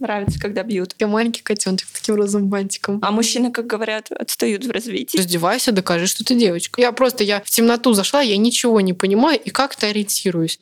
Нравится, когда бьют. Я маленький котенок с таким розовым бантиком. А мужчины, как говорят, отстают в развитии. Раздевайся, докажи, что ты девочка. Я просто, я в темноту зашла, я ничего не понимаю и как-то ориентируюсь.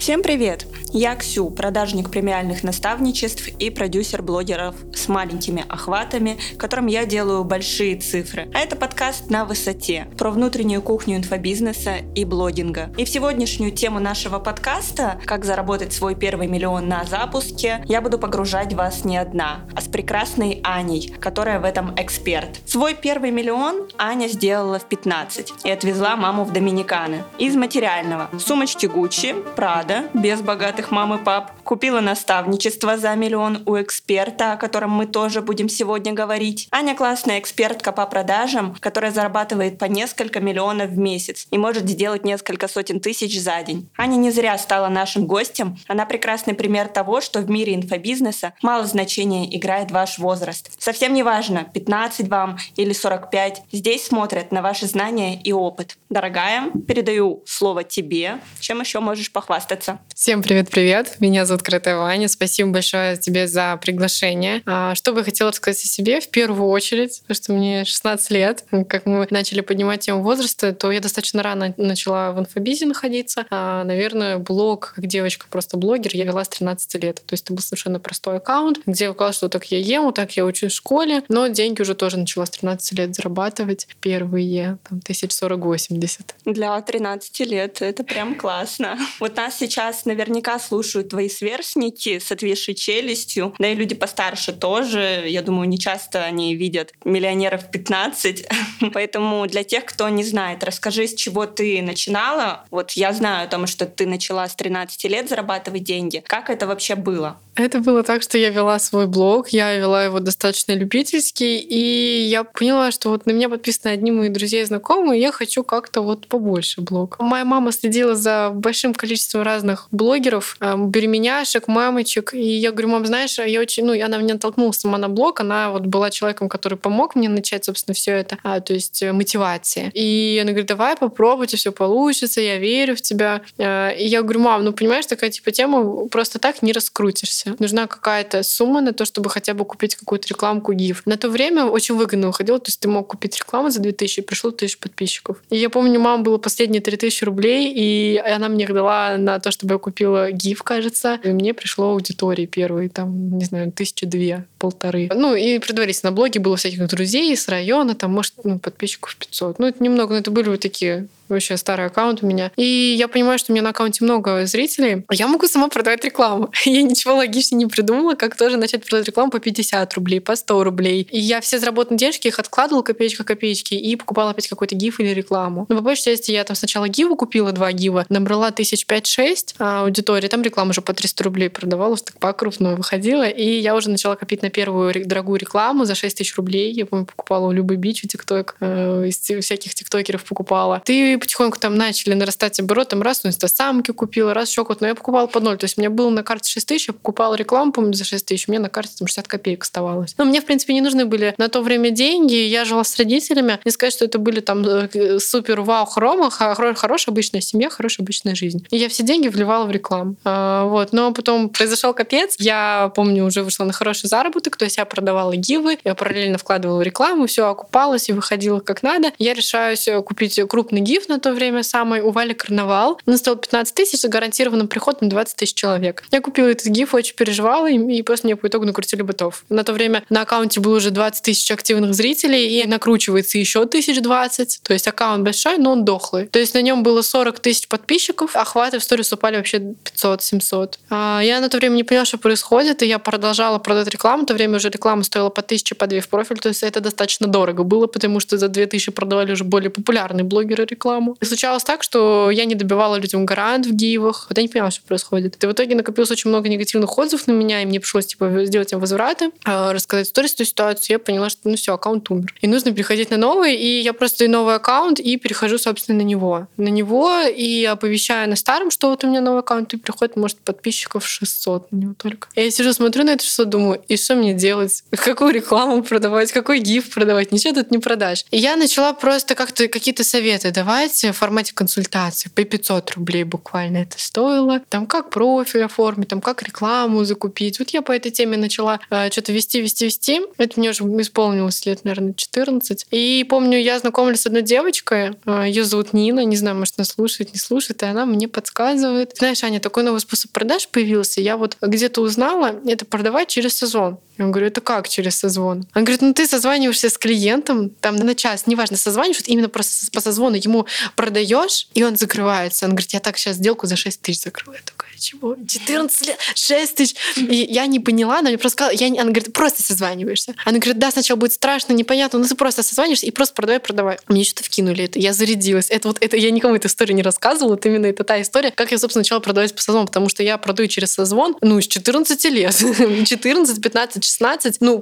Всем привет! Я Ксю, продажник премиальных наставничеств и продюсер блогеров с маленькими охватами, которым я делаю большие цифры. А это подкаст «На высоте» про внутреннюю кухню инфобизнеса и блогинга. И в сегодняшнюю тему нашего подкаста «Как заработать свой первый миллион на запуске» я буду погружать вас не одна, а с прекрасной Аней, которая в этом эксперт. Свой первый миллион Аня сделала в 15 и отвезла маму в Доминиканы. Из материального. Сумочки Гуччи, Прада, без богатых богатых мам и пап, купила наставничество за миллион у эксперта, о котором мы тоже будем сегодня говорить. Аня классная экспертка по продажам, которая зарабатывает по несколько миллионов в месяц и может сделать несколько сотен тысяч за день. Аня не зря стала нашим гостем. Она прекрасный пример того, что в мире инфобизнеса мало значения играет ваш возраст. Совсем не важно, 15 вам или 45. Здесь смотрят на ваши знания и опыт. Дорогая, передаю слово тебе. Чем еще можешь похвастаться? Всем привет, привет. Меня зовут Кратая Ваня. Спасибо большое тебе за приглашение. А, что бы я хотела рассказать о себе в первую очередь, потому что мне 16 лет. Как мы начали поднимать тему возраста, то я достаточно рано начала в инфобизе находиться. А, наверное, блог, как девочка, просто блогер, я вела с 13 лет. То есть это был совершенно простой аккаунт, где я указала, что так я ем, вот так я учусь в школе. Но деньги уже тоже начала с 13 лет зарабатывать. Первые, там, 1040-80. Для 13 лет это прям классно. Вот нас сейчас наверняка слушают твои сверстники с отвисшей челюстью, да и люди постарше тоже. Я думаю, не часто они видят миллионеров 15. Поэтому для тех, кто не знает, расскажи, с чего ты начинала. Вот я знаю о том, что ты начала с 13 лет зарабатывать деньги. Как это вообще было? Это было так, что я вела свой блог, я вела его достаточно любительский, и я поняла, что вот на меня подписаны одни мои друзья и знакомые, и я хочу как-то вот побольше блог. Моя мама следила за большим количеством разных блогеров, эм, беременяшек, мамочек, и я говорю, мам, знаешь, я очень, ну, она меня толкнула сама на блог, она вот была человеком, который помог мне начать, собственно, все это, а, то есть э, мотивация. И она говорит, давай попробуйте, все получится, я верю в тебя. Э, и я говорю, мам, ну, понимаешь, такая типа тема, просто так не раскрутишься. Нужна какая-то сумма на то, чтобы хотя бы купить какую-то рекламку GIF. На то время очень выгодно выходило, то есть ты мог купить рекламу за 2000, и пришло 1000 подписчиков. И я помню, мама было последние 3000 рублей, и она мне их дала на то, чтобы я купила GIF, кажется. И мне пришло аудитории первые, там, не знаю, тысячи две, полторы. Ну, и предварительно на блоге было всяких друзей с района, там, может, ну, подписчиков 500. Ну, это немного, но это были вот такие вообще старый аккаунт у меня. И я понимаю, что у меня на аккаунте много зрителей. Я могу сама продавать рекламу. Я ничего логично не придумала, как тоже начать продавать рекламу по 50 рублей, по 100 рублей. И я все заработанные денежки их откладывала копеечка копеечки и покупала опять какой-то гиф или рекламу. Но по большей части я там сначала гиву купила, два гива, набрала тысяч пять-шесть а аудитории, там реклама уже по 300 рублей продавалась, так по-крупному выходила. И я уже начала копить на первую дорогую рекламу за 6 тысяч рублей. Я, помню, покупала у Любы Бич, ТикТок, э, из всяких тиктокеров покупала. Ты потихоньку там начали нарастать обороты, там раз, ну, инстасамки купила, раз еще но я покупала по ноль. То есть у меня было на карте 6 тысяч, я покупала рекламу, помню, за 6 тысяч, у меня на карте там 60 копеек оставалось. Но мне, в принципе, не нужны были на то время деньги, я жила с родителями. Не сказать, что это были там э, супер вау хрома, хорошая обычная семья, хорошая обычная жизнь. И я все деньги вливала в рекламу. Вот. Но потом произошел капец. Я помню, уже вышла на хороший заработок, то есть я продавала гивы, я параллельно вкладывала рекламу, все окупалось и выходило как надо. Я решаюсь э, купить крупный гиф на то время, самой у Вали карнавал. Он стоил 15 тысяч с гарантированным приходом 20 тысяч человек. Я купила этот гиф, очень переживала, и, просто мне по итогу накрутили бытов. На то время на аккаунте было уже 20 тысяч активных зрителей, и накручивается еще тысяч 20. То есть аккаунт большой, но он дохлый. То есть на нем было 40 тысяч подписчиков, охваты в сторис упали вообще 500-700. А я на то время не поняла, что происходит, и я продолжала продать рекламу. То время уже реклама стоила по тысяче, по две в профиль. То есть это достаточно дорого было, потому что за 2000 продавали уже более популярные блогеры рекламу. И случалось так, что я не добивала людям гарант в гивах. Вот я не понимала, что происходит. И в итоге накопилось очень много негативных отзывов на меня, и мне пришлось типа сделать им возвраты, а, рассказать историю эту ситуацию. Я поняла, что ну все, аккаунт умер. И нужно переходить на новый, и я просто новый аккаунт и перехожу, собственно, на него. На него и оповещаю на старом, что вот у меня новый аккаунт, и приходит, может, подписчиков 600 на него только. И я сижу, смотрю на это 600, думаю, и что мне делать, какую рекламу продавать, какой гиф продавать, ничего тут не продашь. И я начала просто как-то какие-то советы давать в формате консультации. По 500 рублей буквально это стоило. Там как профиль оформить, там как рекламу закупить. Вот я по этой теме начала э, что-то вести, вести, вести. Это мне уже исполнилось лет, наверное, 14. И помню, я знакомилась с одной девочкой, э, ее зовут Нина, не знаю, может, она слушает, не слушает, и она мне подсказывает. Знаешь, Аня, такой новый способ продаж появился. Я вот где-то узнала, это продавать через сезон. Я говорю, это как через созвон? Он говорит, ну ты созваниваешься с клиентом, там на час, неважно, созваниваешься, именно просто по созвону ему продаешь, и он закрывается. Он говорит, я так сейчас сделку за 6 тысяч закрою. Я такая, чего? 14 лет, 6 тысяч. И я не поняла, она мне просто сказала, я, она говорит, просто созваниваешься. Она говорит, да, сначала будет страшно, непонятно, но ты просто созваниваешься и просто продавай, продавай. Мне что-то вкинули это, я зарядилась. Это вот это я никому эту историю не рассказывала, вот именно это та история, как я, собственно, начала продавать по созвону, потому что я продаю через созвон, ну, с 14 лет. 14, 15, 16. Ну,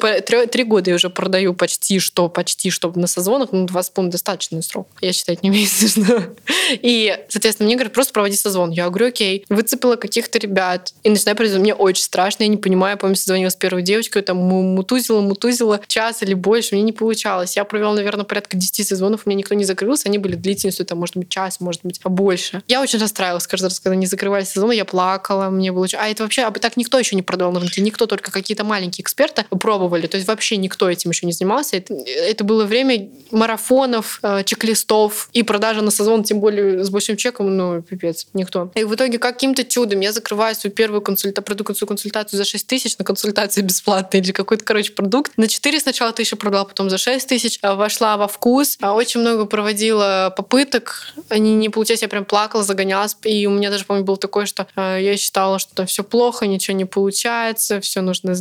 три года я уже продаю почти что, почти что на созвонах. Ну, два с половиной достаточный срок. Я считаю, не месяц, И, соответственно, мне говорят, просто проводи созвон. Я говорю, окей. Выцепила каких-то ребят. И начинаю производить. Мне очень страшно, я не понимаю. Я помню, созвонила с первой девочкой, там мутузила, мутузила час или больше. Мне не получалось. Я провела, наверное, порядка 10 созвонов. У меня никто не закрылся. Они были длительностью, там, может быть, час, может быть, больше. Я очень расстраивалась каждый раз, когда не закрывались сезоны. Я плакала, мне было... А это вообще... А так никто еще не продавал на рынке. Никто, только какие-то маленькие эксперты пробовали. То есть вообще никто этим еще не занимался. Это, это было время марафонов, э, чек-листов и продажи на сезон, тем более с большим чеком, ну, пипец, никто. И в итоге каким-то чудом я закрываю свою первую консультацию, продукцию консультацию за 6 тысяч на консультации бесплатной или какой-то, короче, продукт. На 4 сначала тысячи продала, потом за 6 тысяч. А вошла во вкус. А очень много проводила попыток. Они не получались, я прям плакала, загонялась. И у меня даже, помню, было такое, что э, я считала, что там все плохо, ничего не получается, все нужно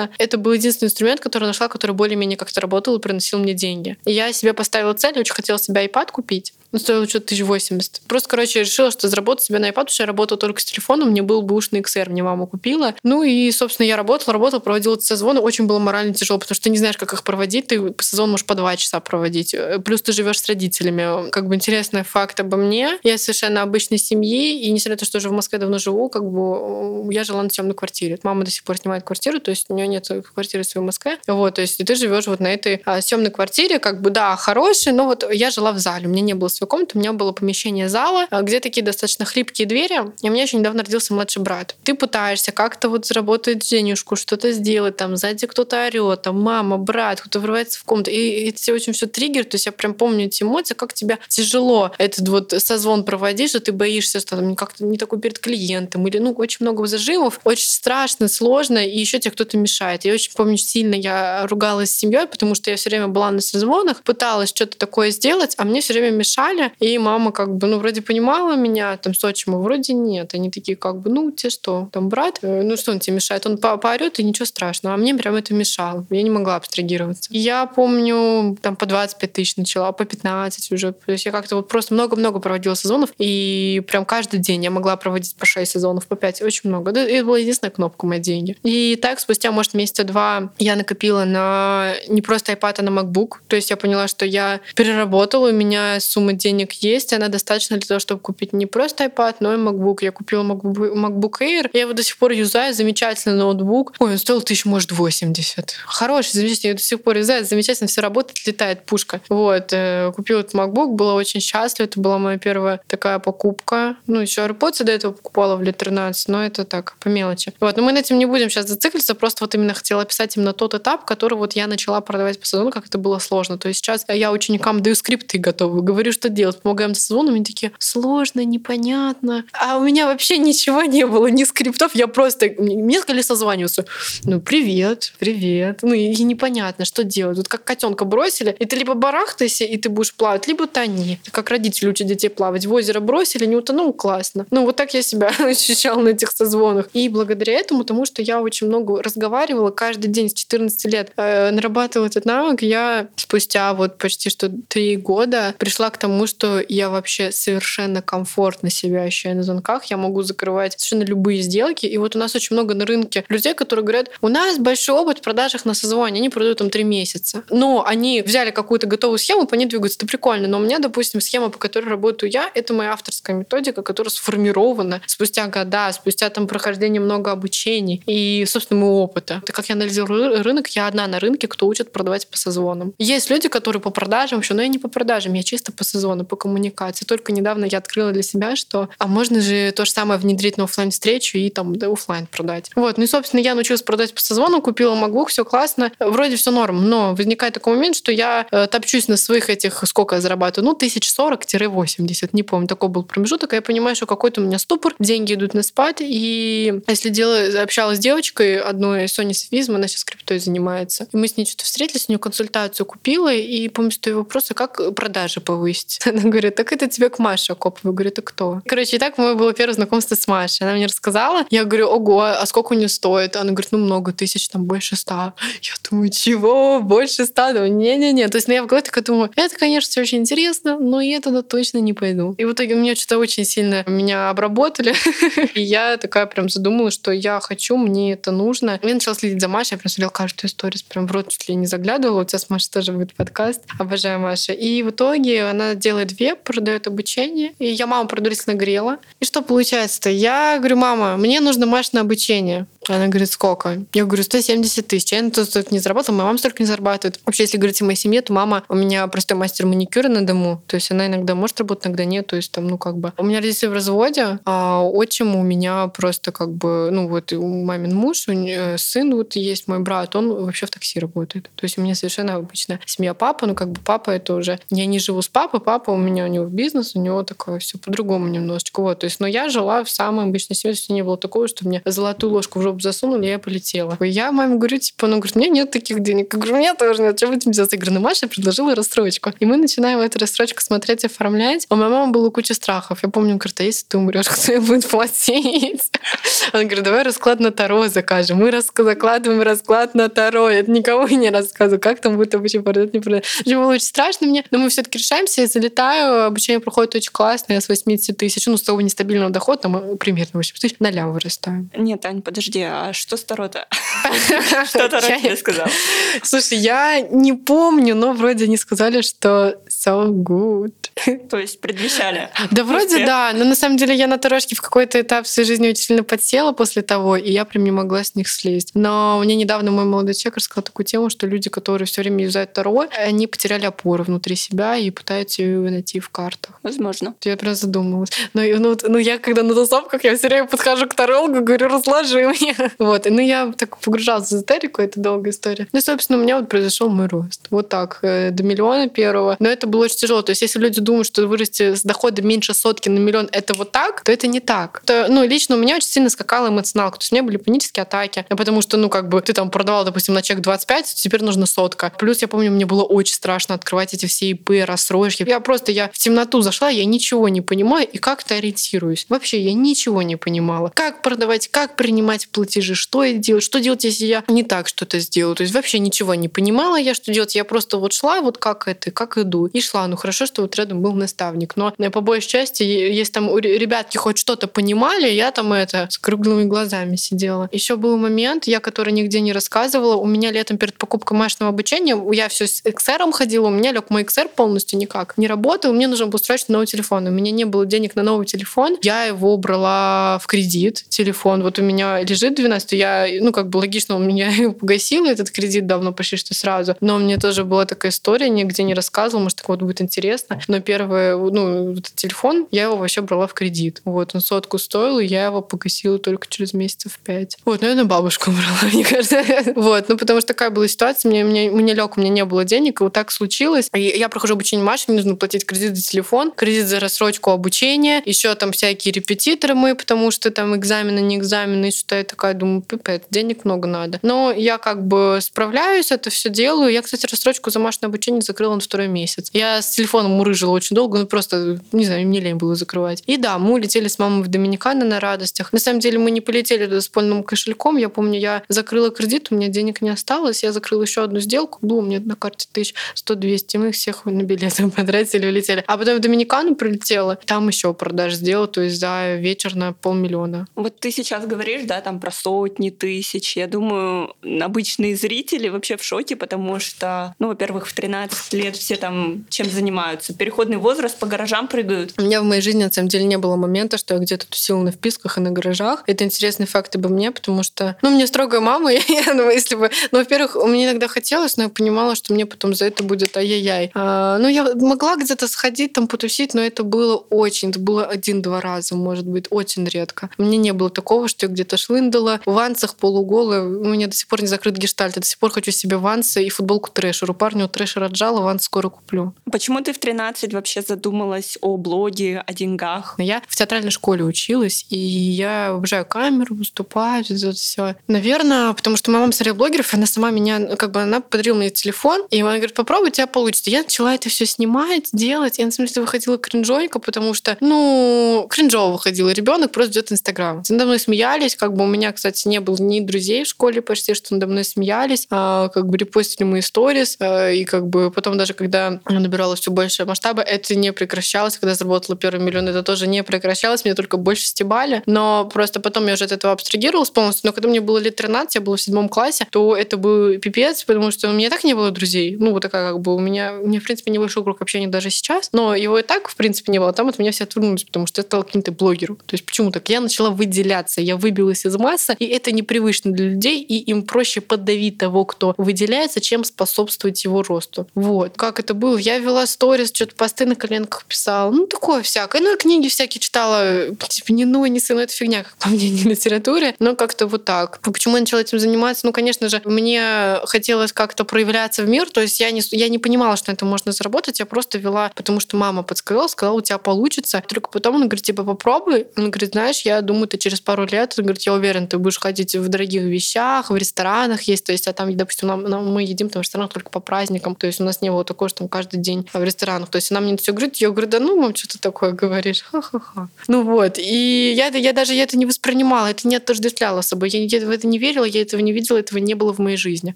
сдаться. Это был единственный инструмент, который нашла, который более-менее как-то работал и приносил мне деньги. И я себе поставила цель, очень хотела себе iPad купить ну, стоило что-то 1080. Просто, короче, я решила, что заработать себе на iPad, потому что я работала только с телефоном, мне был бэушный XR, мне мама купила. Ну и, собственно, я работала, работала, проводила эти созвоны. Очень было морально тяжело, потому что ты не знаешь, как их проводить. Ты сезон можешь по два часа проводить. Плюс ты живешь с родителями. Как бы интересный факт обо мне. Я совершенно обычной семьи, и несмотря на то, что уже в Москве давно живу, как бы я жила на съемной квартире. Мама до сих пор снимает квартиру, то есть у нее нет квартиры своей в Москве. Вот, то есть ты живешь вот на этой а, съемной квартире, как бы, да, хорошей, но вот я жила в зале, у меня не было своей комнаты, у меня было помещение зала, а, где такие достаточно хлипкие двери, и у меня еще недавно родился младший брат. Ты пытаешься как-то вот заработать денежку, что-то сделать, там сзади кто-то орет, там мама, брат, кто-то врывается в комнату, и это очень все триггер, то есть я прям помню эти эмоции, как тебе тяжело этот вот созвон проводить, что ты боишься, что там как-то не такой перед клиентом, или ну очень много зажимов, очень страшно, сложно, и еще тебе кто-то мешает. Я очень помню, сильно я ругалась с семьей, потому что я все время была на созвонах, пыталась что-то такое сделать, а мне все время мешали, и мама как бы, ну, вроде понимала меня, там, с отчимом, вроде нет. Они такие как бы, ну, тебе что, там, брат, э, ну, что он тебе мешает? Он по поорет, и ничего страшного. А мне прям это мешало. Я не могла абстрагироваться. я помню, там, по 25 тысяч начала, по 15 уже. То есть я как-то вот просто много-много проводила сезонов, и прям каждый день я могла проводить по 6 сезонов, по 5, очень много. Это была единственная кнопка мои деньги. И так спустя, может, месяца два я накопила на не просто iPad, а на MacBook. То есть я поняла, что я переработала, у меня сумма денег есть, она достаточно для того, чтобы купить не просто iPad, но и MacBook. Я купила MacBook Air, я его до сих пор юзаю, замечательный ноутбук. Ой, он стоил тысяч, может, 80. Хороший, замечательный, я до сих пор юзаю, замечательно все работает, летает пушка. Вот, э, купила этот MacBook, была очень счастлива, это была моя первая такая покупка. Ну, еще AirPods до этого покупала в лет 13, но это так, по мелочи. Вот, но мы на этим не будем сейчас зацикливаться, просто вот именно хотела описать именно тот этап, который вот я начала продавать по сезону, как это было сложно. То есть сейчас я ученикам даю скрипты готовы, говорю, что делать, помогаем сезону, они такие, сложно, непонятно. А у меня вообще ничего не было, ни скриптов, я просто, мне сказали созваниваться. Ну, привет, привет. Ну, и, непонятно, что делать. Вот как котенка бросили, и ты либо барахтайся, и ты будешь плавать, либо тони. Как родители учат детей плавать. В озеро бросили, не утонул, классно. Ну, вот так я себя ощущала на этих созвонах. И благодаря этому, тому, что я очень много разговаривала каждый день с 14 лет, э, нарабатывала этот навык, я спустя вот почти что три года пришла к тому, потому что я вообще совершенно комфортно себя ощущаю на звонках. Я могу закрывать совершенно любые сделки. И вот у нас очень много на рынке людей, которые говорят, у нас большой опыт в продажах на созвоне, они продают там три месяца. Но они взяли какую-то готовую схему, по ней двигаются. Это прикольно. Но у меня, допустим, схема, по которой работаю я, это моя авторская методика, которая сформирована спустя года, спустя там прохождение много обучений и, собственно, моего опыта. Так как я анализирую рынок, я одна на рынке, кто учит продавать по созвонам. Есть люди, которые по продажам вообще, но я не по продажам, я чисто по сезону, по коммуникации. Только недавно я открыла для себя, что а можно же то же самое внедрить на офлайн встречу и там да, офлайн продать. Вот. Ну и, собственно, я научилась продать по сезону, купила MacBook, все классно, вроде все норм, но возникает такой момент, что я э, топчусь на своих этих, сколько я зарабатываю, ну, 1040-80, не помню, такой был промежуток, и я понимаю, что какой-то у меня ступор, деньги идут на спад, и если дело, общалась с девочкой одной, Сони Софизм, она сейчас криптой занимается, и мы с ней что-то встретились, у нее консультацию купила, и помню, что ее вопрос, а как продажи повысить? Она говорит, так это тебе к Маше Акоповой. Я говорю, это кто? Короче, и так мое было первое знакомство с Машей. Она мне рассказала. Я говорю, ого, а сколько у нее стоит? Она говорит, ну много тысяч, там больше ста. Я думаю, чего? Больше ста? Думаю, не-не-не. То есть ну, я в голове такая думаю, это, конечно, очень интересно, но я туда точно не пойду. И в итоге мне что-то очень сильно меня обработали. И я такая прям задумала, что я хочу, мне это нужно. Я начала следить за Машей, я прям смотрела каждую историю, прям в рот чуть ли не заглядывала. У тебя с Машей тоже будет подкаст. Обожаю Маша. И в итоге она делает веб, продает обучение. И я маму предварительно грела. И что получается-то? Я говорю, мама, мне нужно Маш обучение. Она говорит, сколько? Я говорю, 170 тысяч. Я на то столько не заработала, моя мама столько не зарабатывает. Вообще, если говорить о моей семье, то мама у меня простой мастер маникюра на дому. То есть она иногда может работать, иногда нет. То есть там, ну, как бы... У меня родители в разводе, а отчим у меня просто как бы... Ну, вот у мамин муж, у нее сын вот есть, мой брат, он вообще в такси работает. То есть у меня совершенно обычная семья папа, ну, как бы папа это уже... Я не живу с папой, папа у меня, у него бизнес, у него такое все по-другому немножечко. Вот, то есть, но я жила в самой обычной семье, то есть не было такого, что мне золотую ложку в жопу засунули, я полетела. Я маме говорю, типа, ну, говорит, у меня нет таких денег. Я говорю, у меня тоже нет, что будем делать? Я говорю, ну, Маша предложила рассрочку. И мы начинаем эту рассрочку смотреть, оформлять. У моей мамы было куча страхов. Я помню, говорит, а если ты умрешь, кто ее будет платить? Она говорит, давай расклад на Таро закажем. Мы рас закладываем расклад на Таро. Это никому не рассказываю, как там будет обучение продать, не продать. Было очень страшно мне, но мы все-таки решаемся, я залетаю, обучение проходит очень классно, я с 80 тысяч, ну, с того нестабильного дохода, мы примерно 80 тысяч, на вырастаем. Нет, Ань, подожди, а что с Таро-то? Что Таро тебе сказал? Слушай, я не помню, но вроде они сказали, что so good. То есть предвещали? Да вроде да, но на самом деле я на Тарошке в какой-то этап своей жизни очень сильно подсела после того, и я прям не могла с них слезть. Но мне недавно мой молодой человек рассказал такую тему, что люди, которые все время юзают Таро, они потеряли опору внутри себя и пытаются ее найти в картах. Возможно. Я прям задумалась. Но ну, ну, я когда на тусовках, я все время подхожу к тарологу, говорю, разложи мне. Вот. Ну, я так погружалась в эзотерику, это долгая история. Ну, собственно, у меня вот произошел мой рост. Вот так, э, до миллиона первого. Но это было очень тяжело. То есть, если люди думают, что вырасти с дохода меньше сотки на миллион это вот так, то это не так. То, ну, лично у меня очень сильно скакала эмоционалка. То есть, у меня были панические атаки. Потому что, ну, как бы, ты там продавал, допустим, на чек 25, теперь нужно сотка. Плюс, я помню, мне было очень страшно открывать эти все ИП, рассрочки. Я просто, я в темноту зашла, я ничего не понимаю и как-то ориентируюсь. Вообще, я ничего не понимала. Как продавать, как принимать платежи, что я делать, что делать, если я не так что-то сделаю. То есть вообще ничего не понимала я, что делать. Я просто вот шла, вот как это, как иду. И шла. Ну хорошо, что вот рядом был наставник. Но по большей части, если там у ребятки хоть что-то понимали, я там это с круглыми глазами сидела. Еще был момент, я который нигде не рассказывала, у меня летом перед покупкой машинного обучения, я все с XR ходила, у меня лег мой XR полностью никак не работал, мне нужно было срочно новый телефон. У меня не было денег на новый телефон, я его брала в кредит, телефон. Вот у меня лежит 12, я, ну, как бы логично, у меня погасила этот кредит давно, почти что сразу. Но мне тоже была такая история, нигде не рассказывала, может, так вот будет интересно. Но первый, ну, вот телефон, я его вообще брала в кредит. Вот, он сотку стоил, и я его погасила только через месяцев пять. Вот, наверное, бабушку брала, мне кажется. Вот, ну, потому что такая была ситуация, мне, мне, мне лег, у меня не было денег, и вот так случилось. И я прохожу обучение Маши, мне нужно платить кредит за телефон, кредит за рассрочку обучения, еще там всякие репетиторы мы, потому что там экзамены, не экзамены, и что я такая думаю, пипец, денег много надо. Но я как бы справляюсь, это все делаю. Я, кстати, рассрочку за машинное обучение закрыла на второй месяц. Я Я с телефоном мурыжила очень долго, ну просто, не знаю, мне лень было закрывать. И да, мы улетели с мамой в Доминиканы на радостях. На самом деле мы не полетели с польным кошельком. Я помню, я закрыла кредит, у меня денег не осталось. Я закрыла еще одну сделку. Было у меня на карте тысяч сто двести. Мы их всех на билеты потратили, улетели. А потом в Доминикану прилетела. Там еще продаж сделала, то есть за вечер на полмиллиона. Вот ты сейчас говоришь, да, там про сотни тысяч. Я думаю, обычные зрители вообще в шоке, потому что, ну, во-первых, в 13 лет все там чем занимаются? Переходный возраст, по гаражам прыгают. У меня в моей жизни, на самом деле, не было момента, что я где-то тусила на вписках и на гаражах. Это интересный факт обо мне, потому что, ну, мне строгая мама, я, ну, если бы... Ну, во-первых, мне иногда хотелось, но я понимала, что мне потом за это будет ай-яй-яй. А, ну, я могла где-то сходить, там, потусить, но это было очень, это было один-два раза, может быть, очень редко. Мне не было такого, что я где-то шлындала в ванцах полуголая. У меня до сих пор не закрыт гештальт. Я до сих пор хочу себе вансы и футболку трэшеру. Парню трэшер отжала, ванс скоро куплю. Почему ты в 13 вообще задумалась о блоге, о деньгах? Я в театральной школе училась, и я обожаю камеру, выступать, это все. Наверное, потому что моя мама смотрела блогеров, она сама меня, ну, как бы она подарила мне телефон, и она говорит, попробуй, у тебя получится. Я начала это все снимать, делать, и на самом деле выходила кринжонько, потому что, ну, кринжово выходила. Ребенок просто ждет Инстаграм. Надо мной смеялись, как бы у меня, кстати, не было ни друзей в школе почти, что надо мной смеялись, а, как бы репостили мои сторис, а, и как бы потом даже когда набирала все больше масштаба, это не прекращалось, когда заработала первый миллион, это тоже не прекращалось, меня только больше стебали, но просто потом я уже от этого абстрагировалась полностью, но когда мне было лет 13, я была в седьмом классе, то это был пипец, потому что у меня так не было друзей, ну вот такая как бы у меня, у меня в принципе небольшой круг общения даже сейчас, но его и так в принципе не было, там от меня все отвернулись, потому что я стала каким-то блогером, то есть почему так? Я начала выделяться, я выбилась из массы, и это непривычно для людей, и им проще подавить того, кто выделяется, чем способствовать его росту. Вот. Как это было? Я вела сторис, что-то посты на коленках писала. Ну, такое всякое. Ну, и книги всякие читала. Типа, не ну, не сын, это фигня, как по мне, не литературе. Но как-то вот так. Почему я начала этим заниматься? Ну, конечно же, мне хотелось как-то проявляться в мир. То есть я не, я не понимала, что это можно заработать. Я просто вела, потому что мама подсказала, сказала, у тебя получится. Только потом он говорит, типа, попробуй. Он говорит, знаешь, я думаю, ты через пару лет, он говорит, я уверен, ты будешь ходить в дорогих вещах, в ресторанах есть. То есть, а там, допустим, нам, нам, мы едим там в ресторанах только по праздникам. То есть у нас не было такого, что там каждый день в ресторанах. То есть она мне все говорит, я говорю, да ну, мам, что ты такое говоришь? Ха-ха-ха. Ну вот. И я, я даже я это не воспринимала, это не отождествляла собой. Я, я в это не верила, я этого не видела, этого не было в моей жизни.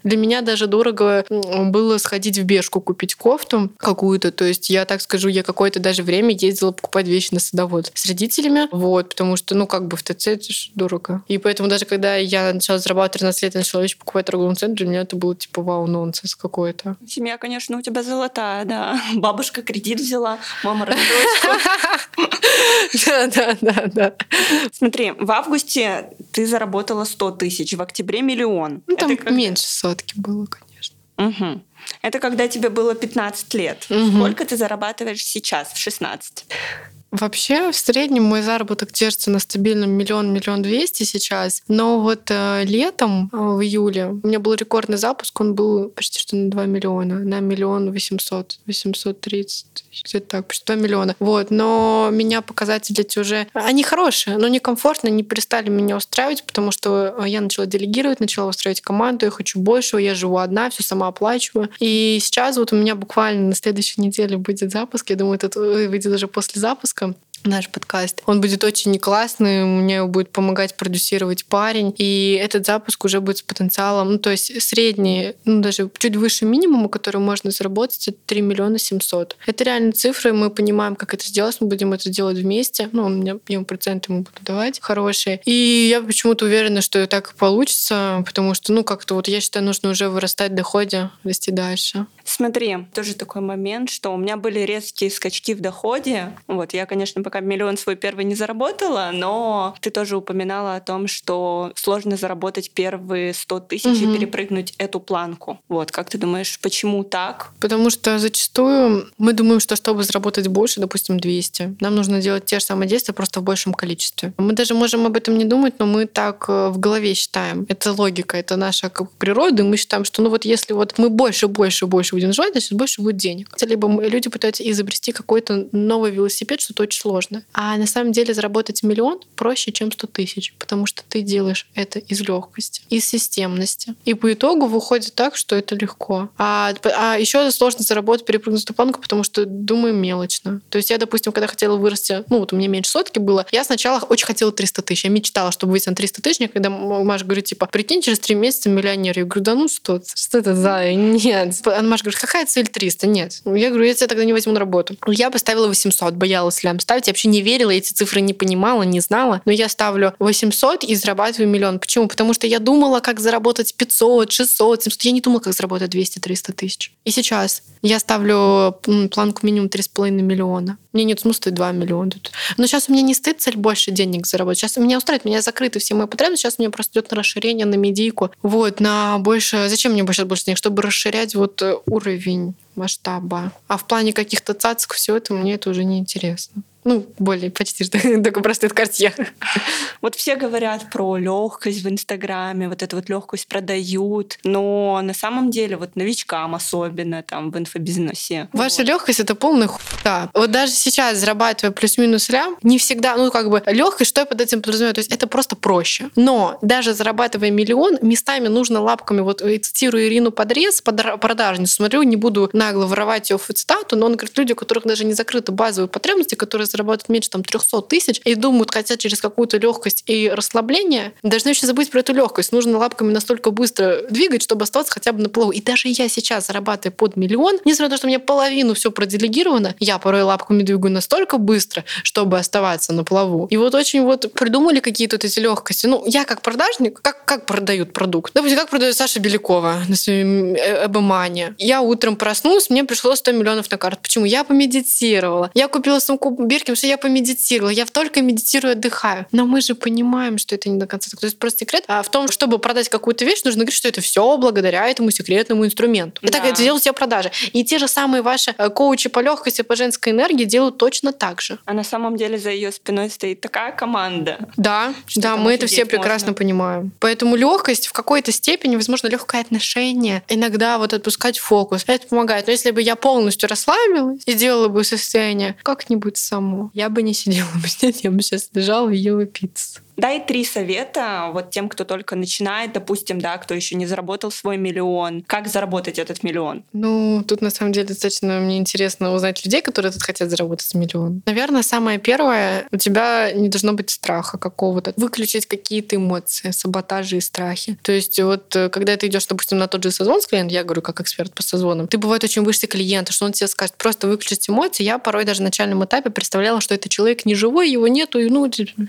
Для меня даже дорого было сходить в Бешку, купить кофту какую-то. То есть я так скажу, я какое-то даже время ездила покупать вещи на садовод с родителями. Вот, потому что, ну, как бы в ТЦ это же дорого. И поэтому даже когда я начала зарабатывать 13 лет, начала вещи покупать в торговом центре, для меня это было типа вау, нонсенс какой-то. Семья, конечно, у тебя золотая, да. Бабушка кредит взяла, мама рассрочку. Да, да, да, да. Смотри, в августе ты заработала 100 тысяч, в октябре миллион. Ну, там меньше сотки было, конечно. Угу. Это когда тебе было 15 лет. Угу. Сколько ты зарабатываешь сейчас, в 16? Вообще, в среднем мой заработок держится на стабильном миллион-миллион двести сейчас. Но вот э, летом, э, в июле, у меня был рекордный запуск, он был почти что на 2 миллиона, на миллион восемьсот, восемьсот тридцать, где-то так, почти 2 миллиона. Вот, но меня показатели эти уже... Они хорошие, но некомфортно, не перестали меня устраивать, потому что э, я начала делегировать, начала устраивать команду, я хочу большего, я живу одна, все сама оплачиваю. И сейчас вот у меня буквально на следующей неделе будет запуск, я думаю, это выйдет уже после запуска, наш подкаст. Он будет очень классный, мне будет помогать продюсировать парень, и этот запуск уже будет с потенциалом, ну, то есть средний, ну, даже чуть выше минимума, который можно заработать, это 3 миллиона 700. Это реальные цифры, мы понимаем, как это сделать, мы будем это делать вместе, ну, у меня ему проценты ему буду давать хорошие. И я почему-то уверена, что так и получится, потому что, ну, как-то вот я считаю, нужно уже вырастать в доходе, расти дальше. Смотри, тоже такой момент, что у меня были резкие скачки в доходе. Вот, я, конечно, пока миллион свой первый не заработала, но ты тоже упоминала о том, что сложно заработать первые 100 тысяч угу. и перепрыгнуть эту планку. Вот, как ты думаешь, почему так? Потому что зачастую мы думаем, что чтобы заработать больше, допустим, 200, нам нужно делать те же самые действия, просто в большем количестве. Мы даже можем об этом не думать, но мы так э, в голове считаем. Это логика, это наша как природа, и мы считаем, что ну вот если вот мы больше, больше, больше будем жевать, значит больше будет денег. Либо люди пытаются изобрести какой-то новый велосипед, что-то очень сложно сложно. А на самом деле заработать миллион проще, чем 100 тысяч, потому что ты делаешь это из легкости, из системности. И по итогу выходит так, что это легко. А, а еще сложно заработать, перепрыгнуть на планку, потому что думаю мелочно. То есть я, допустим, когда хотела вырасти, ну вот у меня меньше сотки было, я сначала очень хотела 300 тысяч. Я мечтала, чтобы выйти на 300 тысяч. Когда Маша говорит, типа, прикинь, через три месяца миллионер. Я говорю, да ну что, что это за... Нет. А Маша говорит, какая цель 300? Нет. Я говорю, я тебя тогда не возьму на работу. Я поставила 800, боялась лям ставить. Я вообще не верила, эти цифры не понимала, не знала. Но я ставлю 800 и зарабатываю миллион. Почему? Потому что я думала, как заработать 500, 600, 700. Я не думала, как заработать 200-300 тысяч. И сейчас я ставлю планку минимум 3,5 миллиона. Мне нет смысла 2 миллиона. Но сейчас у меня не стоит цель больше денег заработать. Сейчас у меня устраивает, меня закрыты все мои потребности. Сейчас мне просто идет на расширение, на медийку. Вот, на больше... Зачем мне больше больше денег? Чтобы расширять вот э, уровень масштаба. А в плане каких-то цацк все это мне это уже не интересно. Ну, более почти что только простой карте. Вот все говорят про легкость в Инстаграме, вот эту вот легкость продают, но на самом деле вот новичкам особенно там в инфобизнесе. Ваша вот. легкость это полная хуйня. Вот даже сейчас зарабатывая плюс-минус лям, не всегда, ну как бы легкость, что я под этим подразумеваю, то есть это просто проще. Но даже зарабатывая миллион, местами нужно лапками, вот цитирую Ирину Подрез, продажницу, смотрю, не буду нагло воровать ее цитату, но он говорит, люди, у которых даже не закрыты базовые потребности, которые зарабатывают меньше там 300 тысяч и думают, хотят через какую-то легкость и расслабление, должны еще забыть про эту легкость. Нужно лапками настолько быстро двигать, чтобы оставаться хотя бы на плаву. И даже я сейчас, зарабатывая под миллион, несмотря на то, что у меня половину все проделегировано, я порой лапками двигаю настолько быстро, чтобы оставаться на плаву. И вот очень вот придумали какие-то вот эти легкости. Ну, я как продажник, как, как продают продукт? Допустим, как продает Саша Белякова на своем Эбомане. Я утром проснулась, мне пришло 100 миллионов на карту. Почему? Я помедитировала. Я купила сумку Бирки, потому что я помедитировала. Я только медитирую, отдыхаю. Но мы же понимаем, что это не до конца так. То есть просто секрет а в том, чтобы продать какую-то вещь, нужно говорить, что это все благодаря этому секретному инструменту. Да. И так это делают все продажи. И те же самые ваши э, коучи по легкости, по женской энергии делают точно так же. А на самом деле за ее спиной стоит такая команда. Да, да, мы это все прекрасно можно. понимаем. Поэтому легкость в какой-то степени, возможно, легкое отношение, иногда вот отпускать фокус, это помогает. Но если бы я полностью расслабилась и делала бы состояние как-нибудь само, я бы не сидела бы здесь, я бы сейчас лежала и ела пиццу. Дай три совета вот тем, кто только начинает, допустим, да, кто еще не заработал свой миллион. Как заработать этот миллион? Ну, тут на самом деле достаточно мне интересно узнать людей, которые тут хотят заработать миллион. Наверное, самое первое, у тебя не должно быть страха какого-то. Выключить какие-то эмоции, саботажи и страхи. То есть вот э, когда ты идешь, допустим, на тот же созвон с клиентом, я говорю как эксперт по созвонам, ты бывает очень боишься клиента, что он тебе скажет, просто выключить эмоции. Я порой даже на начальном этапе представляла, что это человек не живой, его нету, и ну,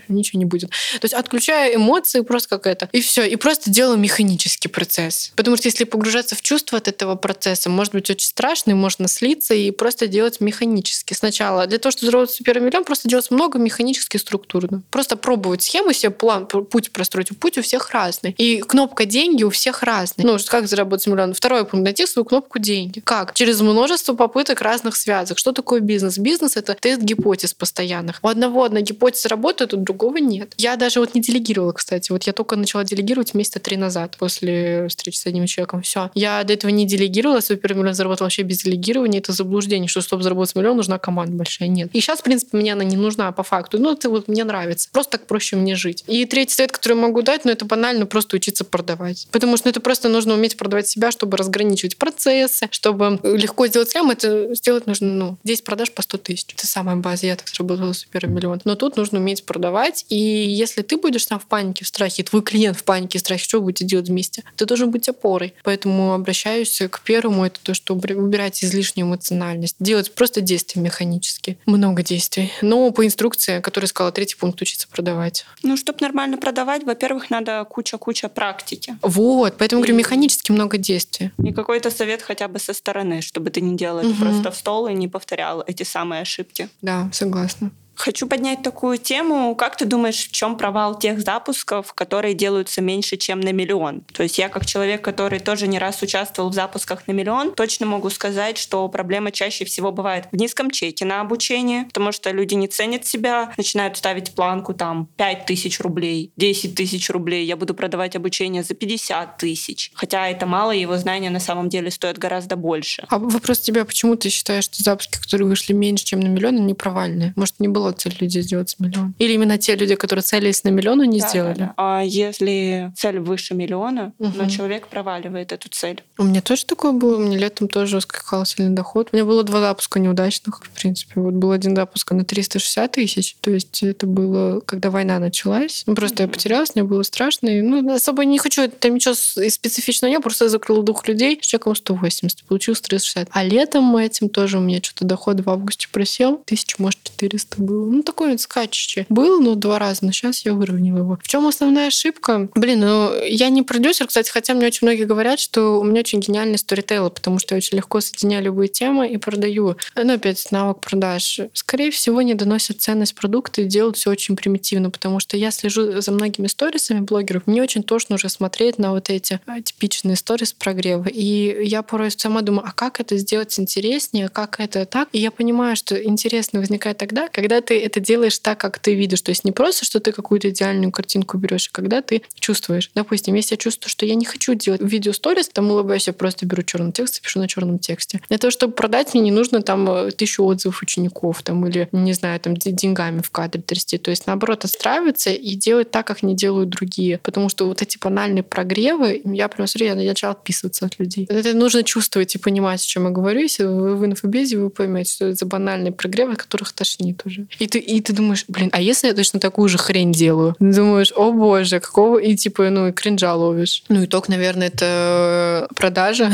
ничего не будет. То есть отключаю эмоции просто как это. И все. И просто делаю механический процесс. Потому что если погружаться в чувство от этого процесса, может быть очень страшно, и можно слиться и просто делать механически. Сначала для того, чтобы заработать супер миллион, просто делать много механически структурно. Просто пробовать схему себе, план, путь простроить. Путь у всех разный. И кнопка деньги у всех разная. Ну, как заработать миллион? Второй пункт. Найти свою кнопку деньги. Как? Через множество попыток разных связок. Что такое бизнес? Бизнес — это тест гипотез постоянных. У одного одна гипотеза работает, у другого нет. Я даже вот не делегировала, кстати. Вот я только начала делегировать месяца три назад после встречи с одним человеком. Все. Я до этого не делегировала, супермиллион заработала вообще без делегирования. Это заблуждение, что чтобы заработать миллион, нужна команда большая. Нет. И сейчас, в принципе, мне она не нужна по факту. Ну, это вот мне нравится. Просто так проще мне жить. И третий совет, который могу дать, ну, это банально просто учиться продавать. Потому что ну, это просто нужно уметь продавать себя, чтобы разграничивать процессы, чтобы легко сделать сам. Это сделать нужно, ну, 10 продаж по 100 тысяч. Это самая база. Я так заработала супермиллион. Но тут нужно уметь продавать. И если ты будешь сам в панике, в страхе, твой клиент в панике, в страхе, что вы будете делать вместе? Ты должен быть опорой. Поэтому обращаюсь к первому, это то, что убирать излишнюю эмоциональность, делать просто действия механически. Много действий. Но по инструкции, которая сказала, третий пункт учиться продавать. Ну, чтобы нормально продавать, во-первых, надо куча-куча практики. Вот, поэтому, говорю, механически много действий. И какой-то совет хотя бы со стороны, чтобы ты не делал угу. это просто в стол и не повторял эти самые ошибки. Да, согласна. Хочу поднять такую тему. Как ты думаешь, в чем провал тех запусков, которые делаются меньше, чем на миллион? То есть я как человек, который тоже не раз участвовал в запусках на миллион, точно могу сказать, что проблема чаще всего бывает в низком чеке на обучение, потому что люди не ценят себя, начинают ставить планку там 5 тысяч рублей, 10 тысяч рублей, я буду продавать обучение за 50 тысяч. Хотя это мало, его знания на самом деле стоят гораздо больше. А вопрос тебе, почему ты считаешь, что запуски, которые вышли меньше, чем на миллион, они провальные? Может, не было была цель людей сделать миллион? Или именно те люди, которые целились на миллион, не Да, сделали? да, да. А если цель выше миллиона, но Мгм. человек проваливает эту цель. У меня тоже такое было. У меня летом тоже скакал сильный доход. У меня было два запуска неудачных, в принципе. Вот был один запуск на 360 тысяч. То есть это было, когда война началась. Ну, просто я Мгм. потерялась, мне было страшно. И, ну, особо не хочу там ничего специфичного не было. Просто я закрыла двух людей с чеком 180. Получилось 360. А летом этим тоже у меня что-то доход в августе просел. Тысяч, может, 400 было. Ну, такой скачущий. Был, но два раза. Но сейчас я выровняла его. В чем основная ошибка? Блин, ну, я не продюсер, кстати, хотя мне очень многие говорят, что у меня очень гениальный сторителлер, потому что я очень легко соединяю любые темы и продаю. Ну, опять, навык продаж. Скорее всего, не доносят ценность продукта и делают все очень примитивно, потому что я слежу за многими сторисами блогеров. Мне очень тошно уже смотреть на вот эти а, типичные сторис прогрева. И я порой сама думаю, а как это сделать интереснее, как это так? И я понимаю, что интересно возникает тогда, когда ты это делаешь так, как ты видишь. То есть не просто, что ты какую-то идеальную картинку берешь, а когда ты чувствуешь. Допустим, если я чувствую, что я не хочу делать видео сторис, там улыбаюсь, я просто беру черный текст и пишу на черном тексте. Для того, чтобы продать, мне не нужно там э, тысячу отзывов учеников там, или, не знаю, там де- деньгами в кадре трясти. То есть, наоборот, отстраиваться и делать так, как не делают другие. Потому что вот эти банальные прогревы, я прям смотрю, я начала отписываться от людей. Это нужно чувствовать и понимать, о чем я говорю. Если вы в инфобезе, вы поймете, что это за банальные прогревы, от которых тошнит уже. И ты, и ты думаешь, блин, а если я точно такую же хрень делаю? Думаешь, о боже, какого... И типа, ну, и кринжа ловишь. Ну, итог, наверное, это продажа.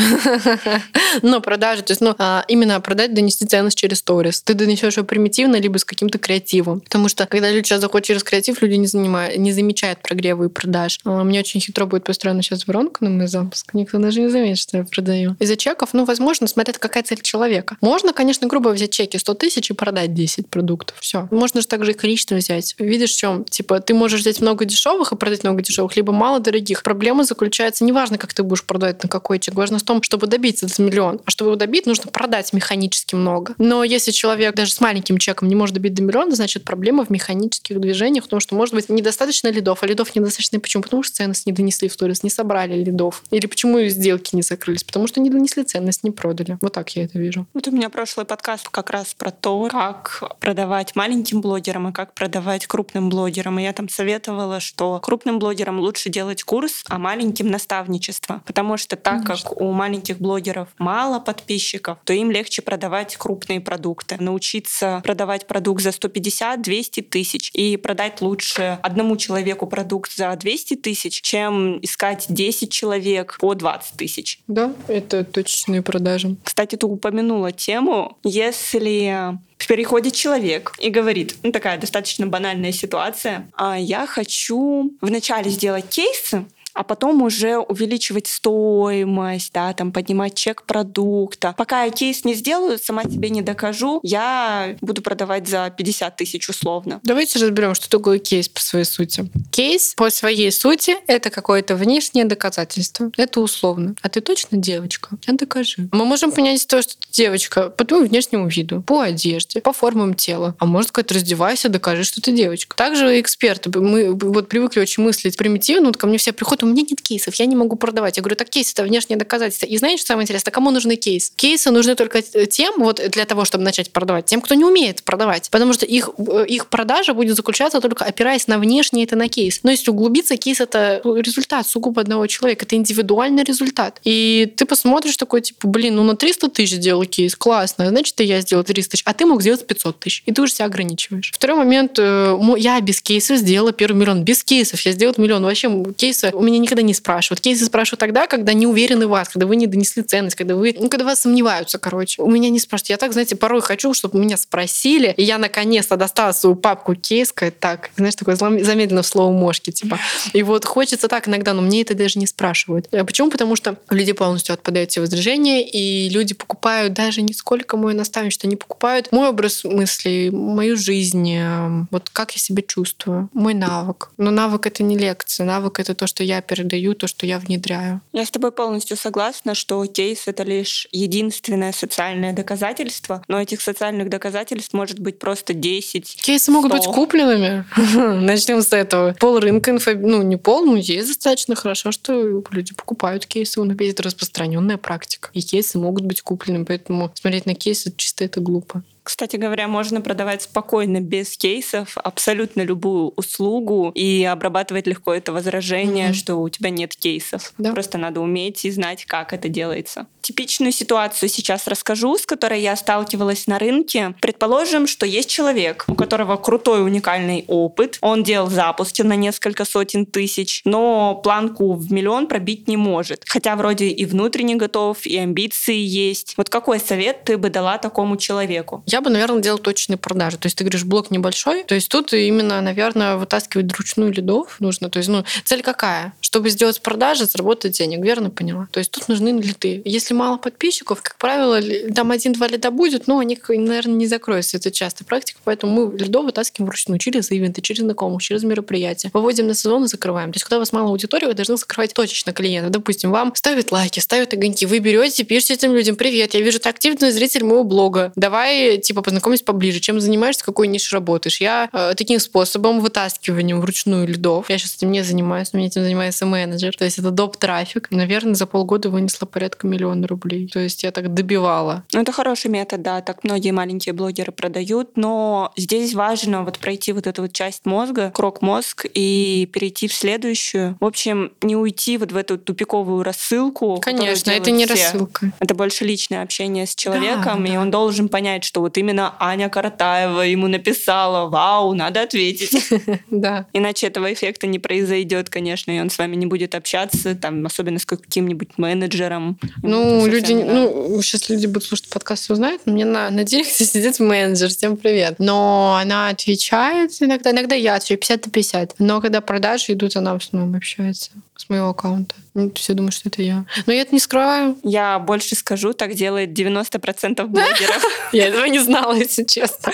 Но продажа, то есть, ну, а, именно продать, донести ценность через сторис. Ты донесешь ее примитивно, либо с каким-то креативом. Потому что, когда люди сейчас заходят через креатив, люди не, занимают, не замечают прогревы и продаж. А, Мне очень хитро будет построена сейчас воронка на мой запуск. Никто даже не заметит, что я продаю. Из-за чеков, ну, возможно, смотря какая цель человека. Можно, конечно, грубо взять чеки 100 тысяч и продать 10 продуктов. Все. Можно же также и количество взять. Видишь, в чем? Типа, ты можешь взять много дешевых и продать много дешевых, либо мало дорогих. Проблема заключается, неважно, как ты будешь продавать на какой чек, важно в том, чтобы добиться этот миллион. А чтобы его добить, нужно продать механически много. Но если человек даже с маленьким чеком не может добить до миллиона, значит, проблема в механических движениях, потому что, может быть, недостаточно лидов, а лидов недостаточно почему? Потому что ценность не донесли в сторис, не собрали лидов. Или почему сделки не закрылись? Потому что не донесли ценность, не продали. Вот так я это вижу. Вот у меня прошлый подкаст как раз про то, как продавать маленьким блогерам и как продавать крупным блогерам. И я там советовала, что крупным блогерам лучше делать курс, а маленьким наставничество. Потому что так Конечно. как у маленьких блогеров мало подписчиков, то им легче продавать крупные продукты. Научиться продавать продукт за 150-200 тысяч и продать лучше одному человеку продукт за 200 тысяч, чем искать 10 человек по 20 тысяч. Да, это точечные продажи. Кстати, ты упомянула тему, если переходит человек и говорит, ну такая достаточно банальная ситуация, а я хочу вначале сделать кейсы, а потом уже увеличивать стоимость, да, там поднимать чек продукта. Пока я кейс не сделаю, сама себе не докажу, я буду продавать за 50 тысяч условно. Давайте разберем, что такое кейс по своей сути. Кейс по своей сути — это какое-то внешнее доказательство. Это условно. А ты точно девочка? А докажи. Мы можем понять то, что ты девочка по твоему внешнему виду, по одежде, по формам тела. А может сказать, раздевайся, докажи, что ты девочка. Также эксперты. Мы вот привыкли очень мыслить примитивно. Вот ко мне все приходят, у меня нет кейсов, я не могу продавать. Я говорю, так кейс — это внешнее доказательство. И знаешь, что самое интересное? Кому нужны кейсы? Кейсы нужны только тем, вот для того, чтобы начать продавать, тем, кто не умеет продавать. Потому что их, э, их продажа будет заключаться только опираясь на внешнее, это на кейс. Но если углубиться, кейс — это результат сугубо одного человека. Это индивидуальный результат. И ты посмотришь такой, типа, блин, ну на 300 тысяч сделал кейс, классно, значит, я сделал 300 тысяч, а ты мог сделать 500 тысяч. И ты уже себя ограничиваешь. Второй момент, э, мо- я без кейсов сделала первый миллион. Без кейсов я сделала миллион. Вообще кейсы у меня никогда не спрашивают. Кейсы спрашивают тогда, когда не уверены в вас, когда вы не донесли ценность, когда вы, ну, когда вас сомневаются, короче. У меня не спрашивают. Я так, знаете, порой хочу, чтобы меня спросили, и я наконец-то достала свою папку кейс, сказать, так, знаешь, такое замедленно в слово мошки, типа. И вот хочется так иногда, но мне это даже не спрашивают. А Почему? Потому что люди полностью отпадают все возражения, и люди покупают даже не сколько мой наставничество, они покупают мой образ мыслей, мою жизнь, э, вот как я себя чувствую, мой навык. Но навык — это не лекция, навык — это то, что я передаю, то, что я внедряю. Я с тобой полностью согласна, что кейс — это лишь единственное социальное доказательство, но этих социальных доказательств может быть просто 10. Кейсы могут быть купленными. Начнем с этого. Пол рынка инфо... ну не пол, но есть достаточно хорошо, что люди покупают кейсы. У нас есть распространенная практика. И кейсы могут быть куплены, поэтому смотреть на кейсы чисто это глупо. Кстати говоря, можно продавать спокойно, без кейсов, абсолютно любую услугу и обрабатывать легко это возражение, mm-hmm. что у тебя нет кейсов. Да. Просто надо уметь и знать, как это делается. Типичную ситуацию сейчас расскажу, с которой я сталкивалась на рынке. Предположим, что есть человек, у которого крутой уникальный опыт. Он делал запуски на несколько сотен тысяч, но планку в миллион пробить не может. Хотя вроде и внутренне готов, и амбиции есть. Вот какой совет ты бы дала такому человеку? Я бы, наверное, делал точные продажи. То есть ты говоришь, блок небольшой. То есть тут именно, наверное, вытаскивать вручную лидов нужно. То есть, ну, цель какая? Чтобы сделать продажи, заработать денег, верно поняла? То есть тут нужны лиды. Если мало подписчиков, как правило, там один-два лида будет, но они, наверное, не закроются. Это часто практика, поэтому мы лидов вытаскиваем вручную через ивенты, через знакомых, через мероприятия. Выводим на сезон и закрываем. То есть, когда у вас мало аудитории, вы должны закрывать точечно клиентов. Допустим, вам ставят лайки, ставят огоньки, вы берете, пишете этим людям, привет, я вижу, ты активный зритель моего блога. Давай типа познакомиться поближе, чем занимаешься, какой ниш работаешь. Я э, таким способом, вытаскиванием вручную лидов, я сейчас этим не занимаюсь, но мне этим занимается менеджер, то есть это доп. трафик, наверное, за полгода вынесла порядка миллиона рублей. То есть я так добивала. Ну, это хороший метод, да, так многие маленькие блогеры продают, но здесь важно вот пройти вот эту вот часть мозга, крок мозг, и перейти в следующую. В общем, не уйти вот в эту тупиковую рассылку. Конечно, это не все. рассылка. Это больше личное общение с человеком, да, и да. он должен понять, что вот именно Аня Каратаева ему написала, вау, надо ответить. Да. Иначе этого эффекта не произойдет, конечно, и он с вами не будет общаться, там, особенно с каким-нибудь менеджером. Ну, люди, ну, сейчас люди будут слушать подкаст и узнают, мне на, на директе сидит менеджер, всем привет. Но она отвечает иногда, иногда я отвечаю 50 на 50. Но когда продажи идут, она в основном общается с моего аккаунта. Все думают, что это я. Но я это не скрываю. Я больше скажу, так делает 90% блогеров. Я этого не знала, если честно.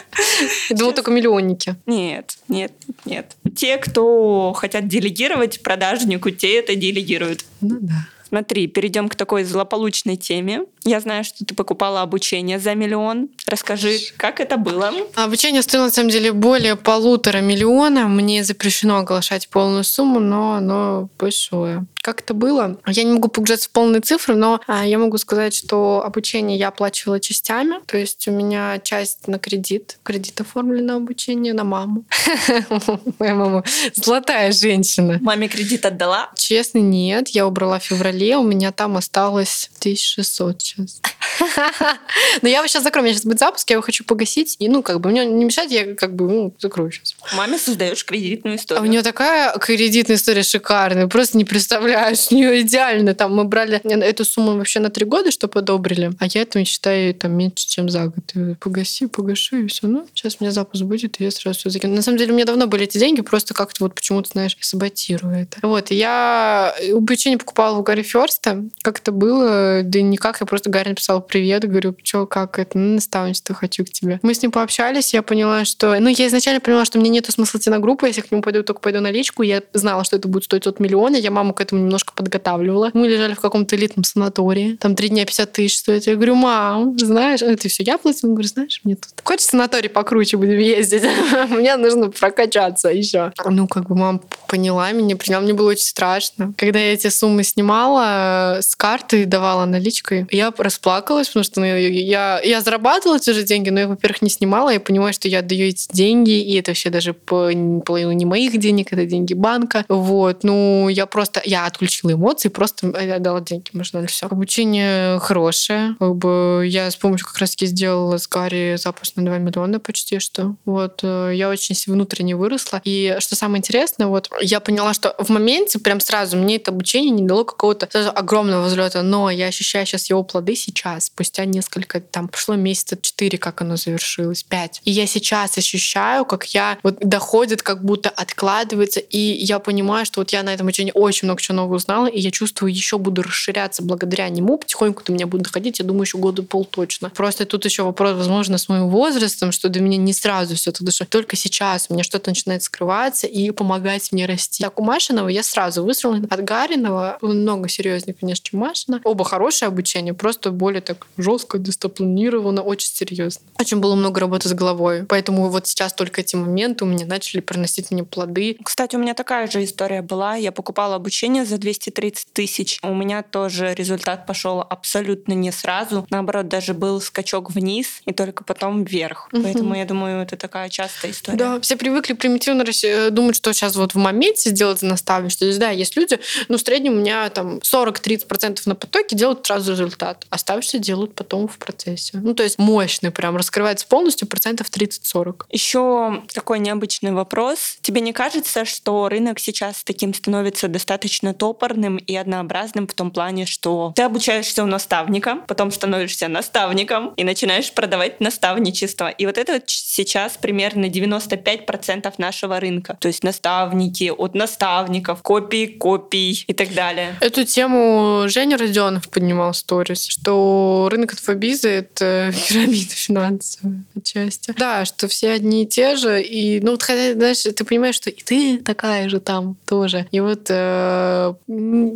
Я думала, только миллионники. Нет, нет, нет. Те, кто хотят делегировать продажнику, те это делегируют. Ну да. Смотри, перейдем к такой злополучной теме. Я знаю, что ты покупала обучение за миллион. Расскажи, как это было? Обучение стоило, на самом деле, более полутора миллиона. Мне запрещено оглашать полную сумму, но оно большое. Как это было? Я не могу погружаться в полные цифры, но а, я могу сказать, что обучение я оплачивала частями. То есть у меня часть на кредит. Кредит оформлен на обучение на маму. Моя мама золотая женщина. Маме кредит отдала? Честно, нет. Я убрала в феврале. У меня там осталось 1600 сейчас. Но я его сейчас закрою. У меня сейчас будет запуск, я его хочу погасить. И, ну, как бы, мне не мешать, я как бы, ну, закрою сейчас. Маме создаешь кредитную историю. А у нее такая кредитная история шикарная. Просто не представляешь. У нее идеально. Там мы брали эту сумму вообще на три года, чтобы одобрили. А я это считаю там меньше, чем за год. И погаси, погашу, и все. Ну, сейчас у меня запуск будет, и я сразу все закину. На самом деле, у меня давно были эти деньги, просто как-то вот почему-то, знаешь, саботирую это. Вот, я обучение покупала в Гарри Ферста. Как это было? Да никак. Я просто Гарри написала привет, говорю, что, как это, ну, наставничество хочу к тебе. Мы с ним пообщались, я поняла, что... Ну, я изначально поняла, что мне нету смысла идти на группу, если к нему пойду, только пойду на личку. Я знала, что это будет стоить от миллиона, я маму к этому немножко подготавливала. Мы лежали в каком-то элитном санатории, там три дня 50 тысяч стоит. Я говорю, мам, знаешь, это все я платила? Он говорит, знаешь, мне тут... Хочешь санаторий покруче будем ездить? Мне нужно прокачаться еще. Ну, как бы мама поняла меня, приняла. Мне было очень страшно. Когда я эти суммы снимала с карты, давала наличкой, я расплакалась, потому что ну, я, я зарабатывала те же деньги, но я, во-первых, не снимала. Я понимаю, что я отдаю эти деньги, и это вообще даже половину не моих денег, это деньги банка. Вот. Ну, я просто, я отключила эмоции, просто отдала деньги, можно все. Обучение хорошее. Как бы я с помощью как раз-таки сделала с Гарри запуск на 2 миллиона почти что. Вот. Э, я очень внутренне выросла. И что самое интересное, вот я поняла, что в моменте прям сразу мне это обучение не дало какого-то огромного взлета, но я ощущаю сейчас его плоды сейчас, спустя несколько, там, прошло месяца четыре, как оно завершилось, пять. И я сейчас ощущаю, как я вот доходит, как будто откладывается, и я понимаю, что вот я на этом обучении очень много чего нового узнала, и я чувствую, еще буду расширяться благодаря нему, потихоньку до меня будет доходить, я думаю, еще года пол точно. Просто тут еще вопрос, возможно, с моим возрастом, что до меня не сразу все это дошло. Только сейчас у меня что-то начинает скрываться и помогать мне расти. Так, у Машинова я сразу выстроила от Гаринова. Много серьезнее, конечно, чем Машина. Оба хорошие обучения, просто более так жестко, дисциплинированно, очень серьезно. Очень было много работы с головой. Поэтому вот сейчас только эти моменты у меня начали приносить мне плоды. Кстати, у меня такая же история была. Я покупала обучение за 230 тысяч. У меня тоже результат пошел абсолютно не сразу. Наоборот, даже был скачок вниз и только потом вверх. Угу. Поэтому я думаю, это такая частая история. Да, все привыкли примитивно э, думать, что сейчас вот в моменте сделать наставничество. То есть, да, есть люди, ну, в среднем у меня там 40-30% на потоке делают сразу результат. Оставшиеся делают потом в процессе. Ну, то есть мощный прям, раскрывается полностью процентов 30-40. Еще такой необычный вопрос. Тебе не кажется, что рынок сейчас таким становится достаточно топорным и однообразным в том плане, что ты обучаешься у наставника, потом становишься наставником и начинаешь продавать наставничество. И вот это вот сейчас примерно 95% нашего рынка. То есть наставники от наставников, копии копий и так далее. Эту тему Женя Родионов поднимал в сторис, что рынок инфобиза — это пирамида финансовая отчасти. Да, что все одни и те же. И, ну, вот, хотя, знаешь, ты понимаешь, что и ты такая же там тоже. И вот э,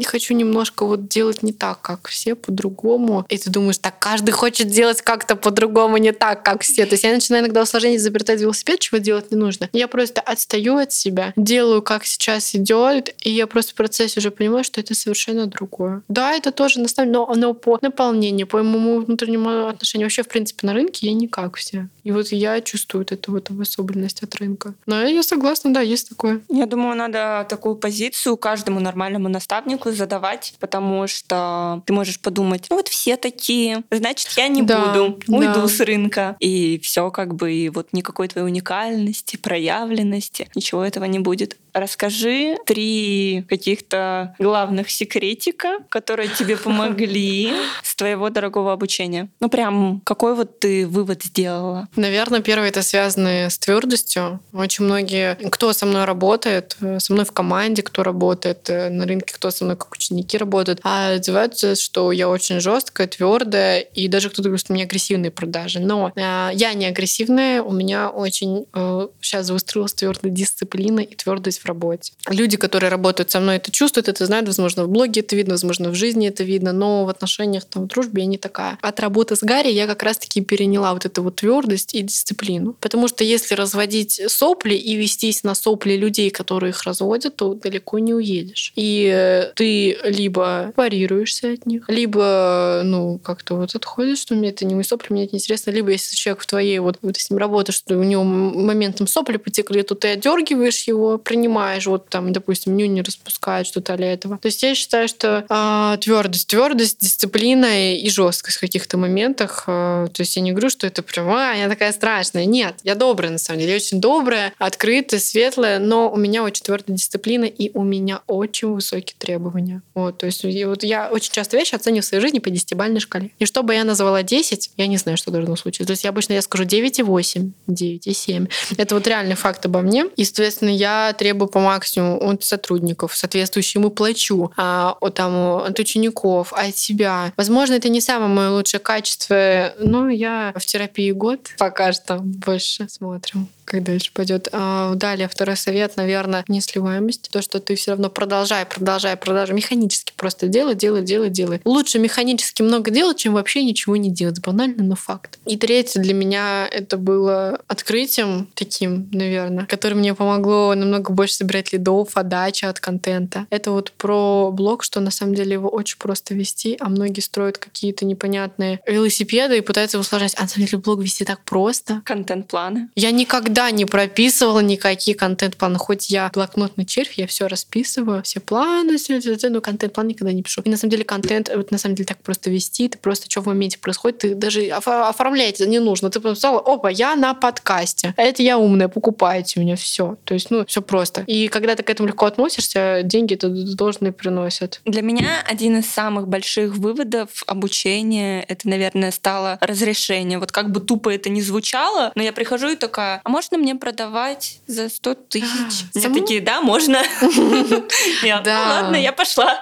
хочу немножко вот делать не так, как все, по-другому. И ты думаешь, так каждый хочет делать как-то по-другому, не так, как все. То есть я начинаю иногда усложнение изобретать велосипед, чего делать не нужно. Я просто отстаю от себя, делаю, как сейчас идет, и я просто в процессе уже понимаю, что это совершенно другое. Да, это тоже наставлено, но, но по наполнению, по моему внутреннему отношению вообще, в принципе, на рынке я не как все. И вот я чувствую вот эту вот особенность от рынка. Но я согласна, да, есть такое. Я думаю, надо такую позицию каждому нормальному наставнику задавать, потому что ты можешь подумать, ну вот все такие, значит, я не да, буду, уйду да. с рынка. И все как бы, и вот никакой твоей уникальности, проявленности, ничего этого не будет. Расскажи три каких-то главных секретика, которые тебе помогли с твоего дорогого обучения. Ну прям какой вот ты вывод сделала? Наверное, первое это связано с твердостью. Очень многие, кто со мной работает, со мной в команде, кто работает э, на рынке, кто со мной как ученики работают, а отзываются, что я очень жесткая, твердая, и даже кто-то говорит, что у меня агрессивные продажи. Но э, я не агрессивная, у меня очень э, сейчас выстроилась твердая дисциплина и твердость в работе. Люди, которые работают со мной, это чувствуют, это знают, возможно, в блоге это видно, возможно, в жизни это видно, но в отношениях, там, в дружбе я не такая. От работы с Гарри я как раз-таки переняла вот эту вот твердость и дисциплину. Потому что если разводить сопли и вестись на сопли людей, которые их разводят, то далеко не уедешь. И э, ты либо парируешься от них, либо, ну, как-то вот отходишь, что мне это не мои сопли, мне это неинтересно, либо если человек в твоей, вот, вот с ним работаешь, что у него моментом сопли потекли, то ты отдергиваешь его, принимаешь вот там, допустим, ню не распускает что-то для этого. То есть я считаю, что э, твердость, твердость, дисциплина и жесткость в каких-то моментах. Э, то есть я не говорю, что это прям, а, я такая страшная. Нет, я добрая на самом деле, я очень добрая, открытая, светлая, но у меня очень твердая дисциплина и у меня очень высокие требования. Вот, то есть и вот я очень часто вещи оцениваю в своей жизни по десятибалльной шкале. И чтобы я назвала 10, я не знаю, что должно случиться. То есть я обычно я скажу 9,8, 9,7. Это вот реальный факт обо мне. И, соответственно, я требую по максимуму от сотрудников, соответствующему ему плачу, а, от, там, от учеников, от себя. Возможно, это не самое мое лучшее качество, но я в терапии год. Пока что больше смотрим как дальше пойдет. А, далее, второй совет, наверное, несливаемость. То, что ты все равно продолжай, продолжай, продолжай. Механически просто делай, делай, делай, делай. Лучше механически много делать, чем вообще ничего не делать. Банально, но факт. И третье для меня это было открытием таким, наверное, которое мне помогло намного больше собирать лидов, отдачи от контента. Это вот про блог, что на самом деле его очень просто вести, а многие строят какие-то непонятные велосипеды и пытаются его усложнять. А на самом деле блог вести так просто. Контент-планы. Я никогда никогда не прописывала никакие контент-планы. Хоть я блокнотный червь, я все расписываю, все планы, все, все, все, но контент-план никогда не пишу. И на самом деле контент, вот на самом деле так просто вести, ты просто что в моменте происходит, ты даже оформлять не нужно. Ты написала, опа, я на подкасте. А это я умная, покупайте у меня все. То есть, ну, все просто. И когда ты к этому легко относишься, деньги это должны приносят. Для меня один из самых больших выводов обучения, это, наверное, стало разрешение. Вот как бы тупо это ни звучало, но я прихожу и такая, а может можно мне продавать за 100 тысяч? А, Мне саму? такие, да, можно. Я, ну Да. ладно, я пошла.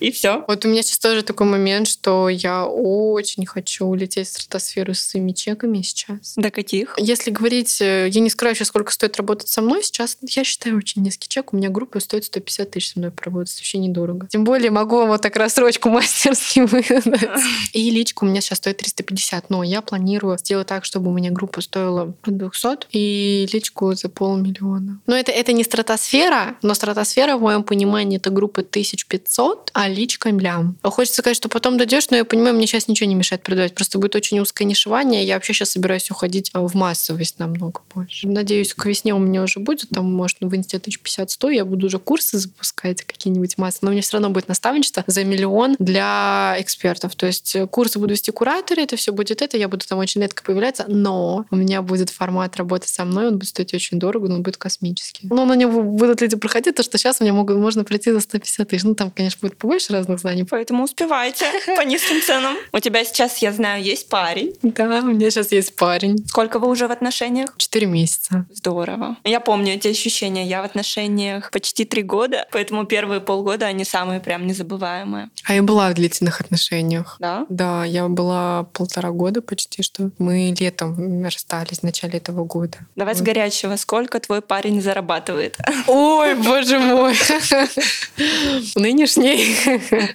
И все. Вот у меня сейчас тоже такой момент, что я очень хочу улететь в стратосферу с своими чеками сейчас. До каких? Если говорить, э, я не скажу сейчас, сколько стоит работать со мной, сейчас я считаю очень низкий чек. У меня группа стоит 150 тысяч со мной поработать, вообще недорого. Тем более могу вам вот так рассрочку мастерски выдать. И личка у меня сейчас стоит 350, но я планирую сделать так, чтобы у меня группа стоила от 200 и личку за полмиллиона. Но это, это не стратосфера, но стратосфера, в моем понимании, это группа 1500, а личка лям. Хочется сказать, что потом дойдешь, но я понимаю, мне сейчас ничего не мешает продавать. Просто будет очень узкое нишевание. Я вообще сейчас собираюсь уходить в массовость намного больше. Надеюсь, к весне у меня уже будет, там, может, в инсте 1050-100, я буду уже курсы запускать какие-нибудь массы. Но у меня все равно будет наставничество за миллион для экспертов. То есть э, курсы буду вести кураторы, это все будет это, я буду там очень редко появляться, но у меня будет формат работы со мной, он будет стоить очень дорого, но он будет космический. Но на него будут люди проходить, то, что сейчас у меня могут, можно пройти за 150 тысяч. Ну, там, конечно, будет побольше разных знаний. Поэтому успевайте по низким ценам. У тебя сейчас, я знаю, есть парень. Да, у меня сейчас есть парень. Сколько вы уже в отношениях? Четыре месяца. Здорово. Я помню эти ощущения. Я в отношениях почти три года, поэтому первые полгода они самые прям незабываемые. А я была в длительных отношениях. Да? Да, я была полтора года почти, что мы летом расстались в начале этого года. Давай с Вот. горячего. Сколько твой парень зарабатывает? Ой, боже мой. Нынешний.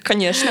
Конечно.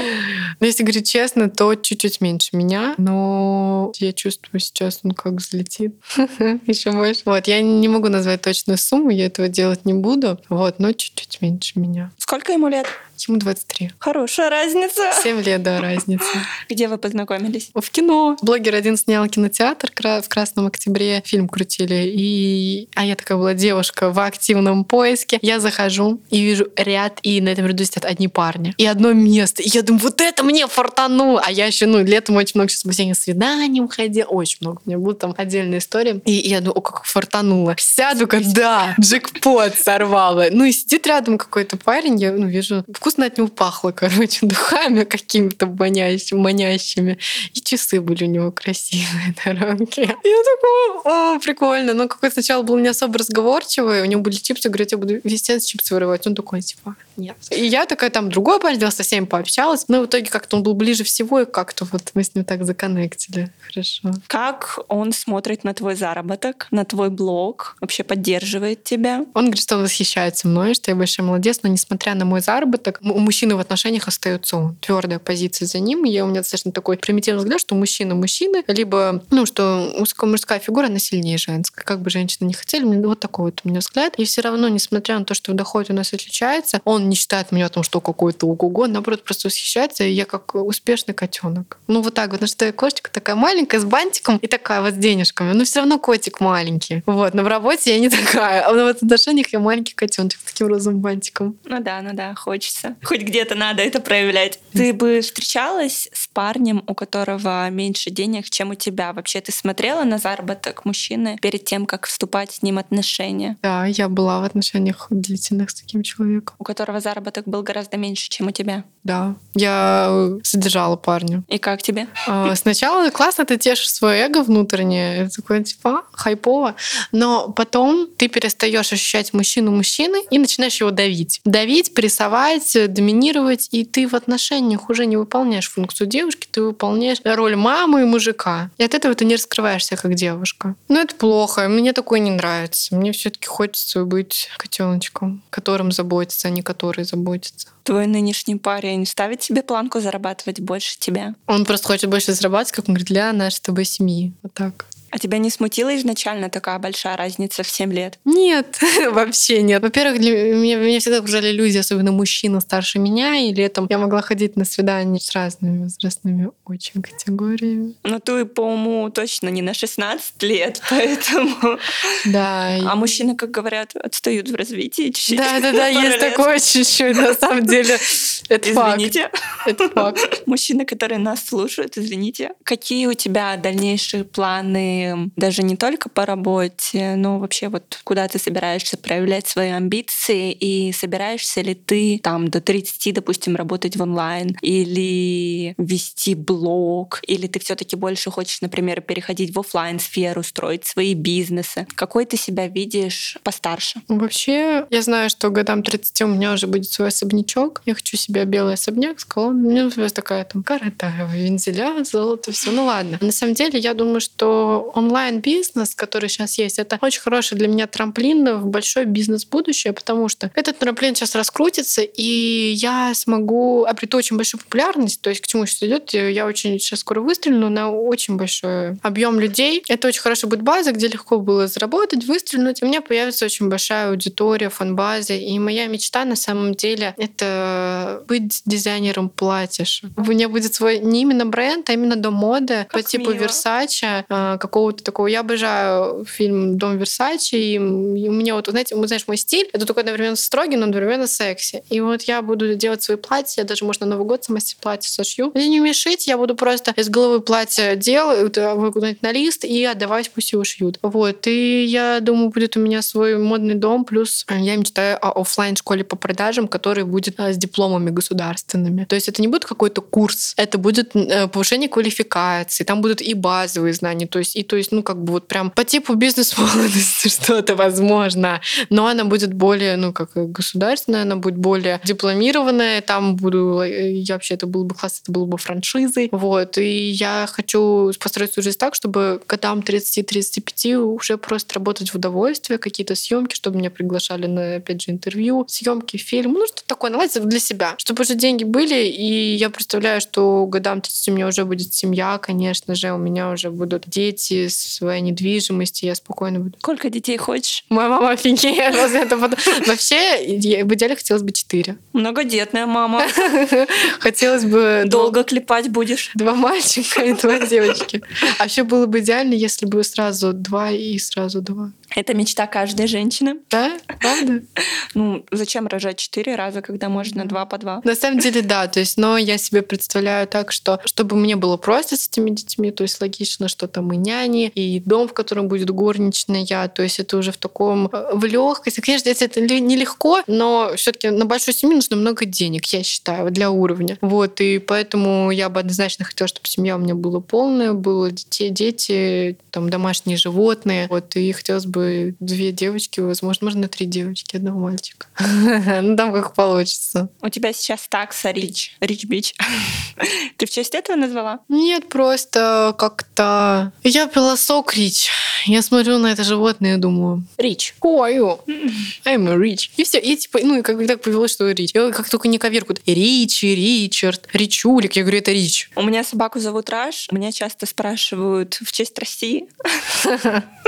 Но если говорить честно, то чуть-чуть меньше меня, но я чувствую сейчас, он как взлетит еще больше. Вот, я не могу назвать точную сумму, я этого делать не буду, вот, но чуть-чуть меньше меня. Сколько ему лет? Ему 23. Хорошая разница. 7 лет, да, разница. Где вы познакомились? В кино. Блогер один снял кинотеатр в Красном Октябре. Фильм крутили. И... А я такая была девушка в активном поиске. Я захожу и вижу ряд, и на этом ряду сидят одни парни. И одно место. И я думаю, вот это мне фартануло. А я еще, ну, летом очень много сейчас по всяким свиданиям ходила. Очень много. У меня будут там отдельные истории. И я думаю, о, как фартануло. Сяду-ка, да, джекпот сорвала. Ну и сидит рядом какой-то парень, я ну, вижу, вкусно от него пахло, короче, духами какими-то манящими, манящими. И часы были у него красивые руке. Я такой, о, прикольно. Но какой сначала был не особо разговорчивый, у него были чипсы, говорю, я буду везде чипсы вырывать. Он такой, типа, нет. И я такая там другой парень сделала, со всеми пообщалась. Но в итоге как-то он был ближе всего, и как-то вот мы с ним так законнектили. Хорошо. Как он смотрит на твой заработок, на твой блог? Вообще поддерживает тебя? Он говорит, что он восхищается мной, что я большой молодец, но несмотря на мой заработок, у мужчины в отношениях остается он. Твердая позиция за ним. И я, у меня достаточно такой примитивный взгляд, что мужчина мужчины, либо, ну, что мужская, фигура, она сильнее женской. Как бы женщины не хотели, вот такой вот у меня взгляд. И все равно, несмотря на то, что в доходе у нас отличается, он не считает меня о том, что какой-то ого наоборот, просто восхищается, и я как успешный котенок. Ну, вот так вот, потому что кошечка такая маленькая, с бантиком и такая вот с денежками. Но все равно котик маленький. Вот, но в работе я не такая. А в отношениях я маленький котеночек с таким розовым бантиком. Ну да, ну да, хочется. Хоть где-то надо это проявлять. Ты бы встречалась с парнем, у которого меньше денег, чем у тебя? Вообще ты смотрела на заработок мужчины перед тем, как вступать с ним в отношения? Да, я была в отношениях длительных с таким человеком. У которого заработок был гораздо меньше, чем у тебя. Да. Я э, содержала парня. И как тебе? А, Сначала классно, ты тешишь свое эго внутреннее, это такое типа «А, хайпово, но потом ты перестаешь ощущать мужчину мужчины и начинаешь его давить. Давить, прессовать, э, доминировать, и ты в отношениях уже не выполняешь функцию девушки, ты выполняешь роль мамы и мужика. И от этого ты не раскрываешься как девушка. Но это плохо, мне такое не нравится. Мне все-таки хочется быть котеночком, которым заботится, а не который заботится. Твой нынешний парень ставит себе планку зарабатывать больше тебя? Он просто хочет больше зарабатывать, как он говорит, для нашей с тобой семьи. Вот так. А тебя не смутила изначально такая большая разница в 7 лет? Нет, вообще нет. Во-первых, для меня, меня всегда окружали люди, особенно мужчины старше меня, и летом я могла ходить на свидания с разными возрастными очень категориями. Ну, ты по уму точно не на 16 лет, поэтому... Да. А мужчины, как говорят, отстают в развитии чуть-чуть. Да, да, да, Пару есть такое чуть-чуть, на самом деле. Это факт. Это факт. Мужчины, которые нас слушают, извините. Какие у тебя дальнейшие планы, даже не только по работе, но вообще вот куда ты собираешься проявлять свои амбиции и собираешься ли ты там до 30, допустим, работать в онлайн или вести блог, или ты все таки больше хочешь, например, переходить в офлайн сферу строить свои бизнесы? Какой ты себя видишь постарше? Вообще, я знаю, что годам 30 у меня уже будет свой особнячок. Я хочу себе белый особняк с колонной. Мне, например, такая там карета, вензеля, золото, все. Ну ладно. На самом деле, я думаю, что онлайн-бизнес, который сейчас есть, это очень хороший для меня трамплин в большой бизнес-будущее, потому что этот трамплин сейчас раскрутится, и я смогу обрету очень большую популярность. То есть к чему сейчас идет? Я очень сейчас скоро выстрелю на очень большой объем людей. Это очень хорошо будет база, где легко было заработать, выстрелить. У меня появится очень большая аудитория, фан-базе. И моя мечта на самом деле — это быть дизайнером платьев. У меня будет свой не именно бренд, а именно дом моды Как по типу мило. Версача, а, какого-то такого. Я обожаю фильм «Дом Versace», и, у меня вот, знаете, вы знаешь, мой стиль — это такой одновременно строгий, но одновременно секси. И вот я буду делать свои платья, я даже, может, на Новый год сама себе платье сошью. Я не умею шить, я буду просто из головы платье делать, куда-нибудь на лист и отдавать, пусть его шьют. Вот. И я думаю, будет у меня свой модный дом, плюс э, я мечтаю о оффлайн школе по продажам, который будет э, с дипломами государственными. То есть это не будет какой-то курс, это будет э, повышение квалификации, там будут и базовые знания, то есть и то есть, ну, как бы вот прям по типу бизнес-молодости что-то возможно, но она будет более, ну, как государственная, она будет более дипломированная, там буду, э, я вообще, это было бы классно, это было бы франшизой, вот, и я хочу построить свою жизнь так, чтобы годам 30-35 уже просто работать в удовольствие, какие-то съемки, чтобы меня приглашали на, опять же, интервью, съемки, фильм, ну, что такое, наладить для себя, чтобы уже деньги были, и я представляю, что годам 30 у меня уже будет семья, конечно же, у меня уже будут дети, своя недвижимость, и я спокойно буду. Сколько детей хочешь? Моя мама офигеет после этого. Вообще, в идеале хотелось бы четыре. Многодетная мама. Хотелось бы Долго клепать будешь. два мальчика и два девочки. А еще было бы идеально, если бы сразу два и сразу два. Это мечта каждой женщины. Да? Правда? Ну, зачем рожать четыре раза, когда можно два по два? На самом деле, да. То есть, но я себе представляю так, что чтобы мне было просто с этими детьми, то есть логично, что там и няни, и дом, в котором будет горничная, то есть это уже в таком э, в легкости. Конечно, если это нелегко, но все-таки на большую семью нужно много денег, я считаю, для уровня. Вот, и поэтому я бы однозначно хотела, чтобы семья у меня была полная, было детей, дети, там домашние животные. Вот, и хотелось бы две девочки, возможно, можно три девочки, одного мальчика. Ну, там как получится. У тебя сейчас такса Рич. Рич Бич. Ты в честь этого назвала? Нет, просто как-то... Я пила сок Рич. Я смотрю на это животное и думаю, Рич, who are you? I'm a Rich. И все. И типа, ну, и как бы так повелось, что Рич. Я как только не коверку. Ричи, Ричард, Ричулик. Я говорю, это Рич. У меня собаку зовут Раш. Меня часто спрашивают в честь России.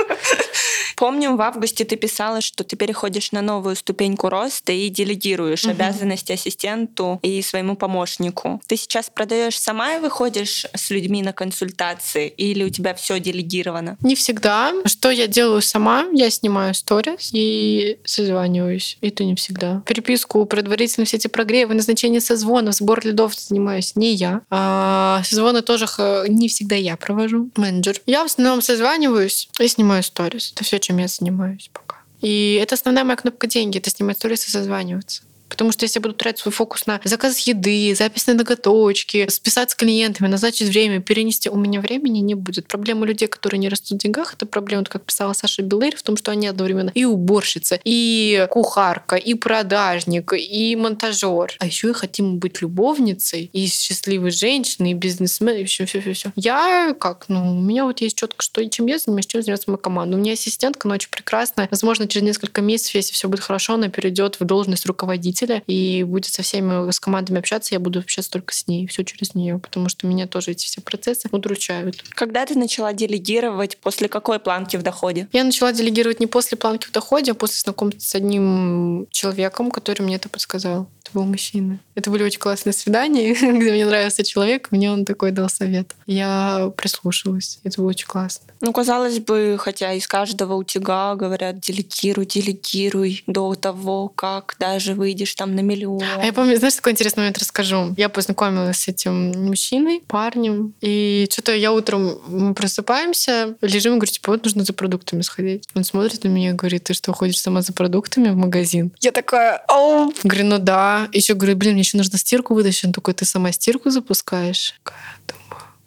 Помню, в августе ты писала, что ты переходишь на новую ступеньку роста и делегируешь Мгм. обязанности ассистенту и своему помощнику. Ты сейчас продаешь сама и выходишь с людьми на консультации, или у тебя все делегировано? Не всегда. Что я делаю сама? Я снимаю сторис и созваниваюсь. Это не всегда. Переписку, предварительно все эти прогревы, назначение созвонов, сбор лидов занимаюсь не я. А созвоны тоже не всегда я провожу. Менеджер. Я в основном созваниваюсь и снимаю сторис. Это все, чем я занимаюсь пока. И это основная моя кнопка деньги. Это снимать сторис и созваниваться. Потому что если я буду тратить свой фокус на заказ еды, запись на ноготочки, списать с клиентами, назначить время, перенести, у меня времени не будет. Проблема людей, которые не растут в деньгах, это проблема, как писала Саша Белейр, в том, что они одновременно и уборщица, и кухарка, и продажник, и монтажер. А еще и хотим быть любовницей, и счастливой женщиной, и бизнесмен, и все, все, все, все. Я как, ну, у меня вот есть четко, что и чем я занимаюсь, чем занимается моя команда. У меня ассистентка, она очень прекрасная. Возможно, через несколько месяцев, если все будет хорошо, она перейдет в должность руководителя и будет со всеми с командами общаться. Я буду общаться только с ней, все через нее, потому что меня тоже эти все процессы удручают. Когда ты начала делегировать, после какой планки в доходе? Я начала делегировать не после планки в доходе, а после знакомства с одним человеком, который мне это подсказал. Это был мужчина. Это были очень классные свидания, где мне нравился человек, мне он такой дал совет. Я прислушалась. Это было очень классно. Ну, казалось бы, хотя из каждого утюга говорят, делегируй, делегируй до того, как даже выйдешь там на миллион. А я помню, знаешь, такой интересный момент расскажу. Я познакомилась с этим мужчиной, парнем, и что-то я утром, мы просыпаемся, лежим, говорю, типа, вот нужно за продуктами сходить. Он смотрит на меня и говорит, ты что, ходишь сама за продуктами в магазин? Я такая, Оу! говорю, ну да. Еще говорю, блин, мне еще нужно стирку вытащить. Он такой, ты сама стирку запускаешь?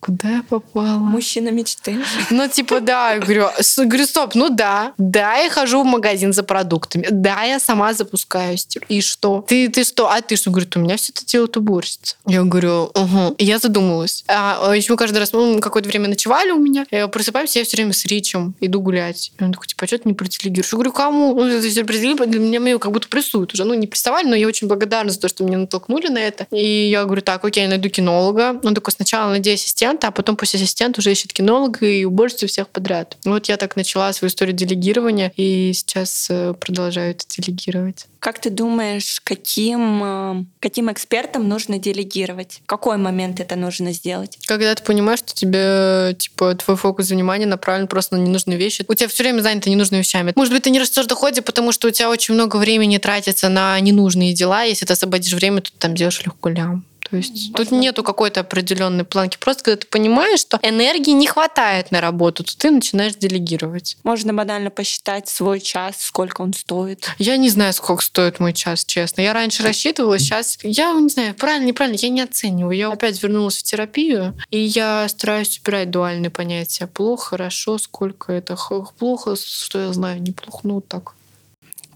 Куда я попала? Мужчина мечты. Ну, типа, да, я говорю, говорю, стоп, ну да, да, я хожу в магазин за продуктами, да, я сама запускаю стирку. И что? Ты, ты что? А ты что? Говорит, у меня все это делает уборщица. Я говорю, угу. И я задумалась. А, а еще мы каждый раз, ну, какое-то время ночевали у меня, я просыпаемся, я все время с Ричем иду гулять. И он такой, типа, а что ты не проделегируешь? Я говорю, кому? Ну, это все для меня меня как будто прессуют уже. Ну, не приставали, но я очень благодарна за то, что меня натолкнули на это. И я говорю, так, окей, я найду кинолога. Он такой, сначала найди ассистента, а потом пусть ассистент уже ищет кинолога и уборщицу всех подряд. Вот я так начала свою историю делегирования, и сейчас э, продолжаю это делегировать. Как ты думаешь, каким, э, каким экспертам нужно делегировать? В какой момент это нужно сделать? Когда ты понимаешь, что тебе, типа, твой фокус внимания направлен просто на ненужные вещи. У тебя все время занято ненужными вещами. Может быть, ты не растешь в доходе, потому что у тебя очень много времени тратится на ненужные дела. Если ты освободишь время, то ты там делаешь легко лям. То есть Можно. тут нету какой-то определенной планки. Просто когда ты понимаешь, что энергии не хватает на работу, то ты начинаешь делегировать. Можно банально посчитать свой час, сколько он стоит. Я не знаю, сколько стоит мой час, честно. Я раньше рассчитывала, сейчас я не знаю, правильно, неправильно, я не оцениваю. Я опять вернулась в терапию, и я стараюсь убирать дуальные понятия. Плохо, хорошо, сколько это плохо, что я знаю, неплохо, ну так.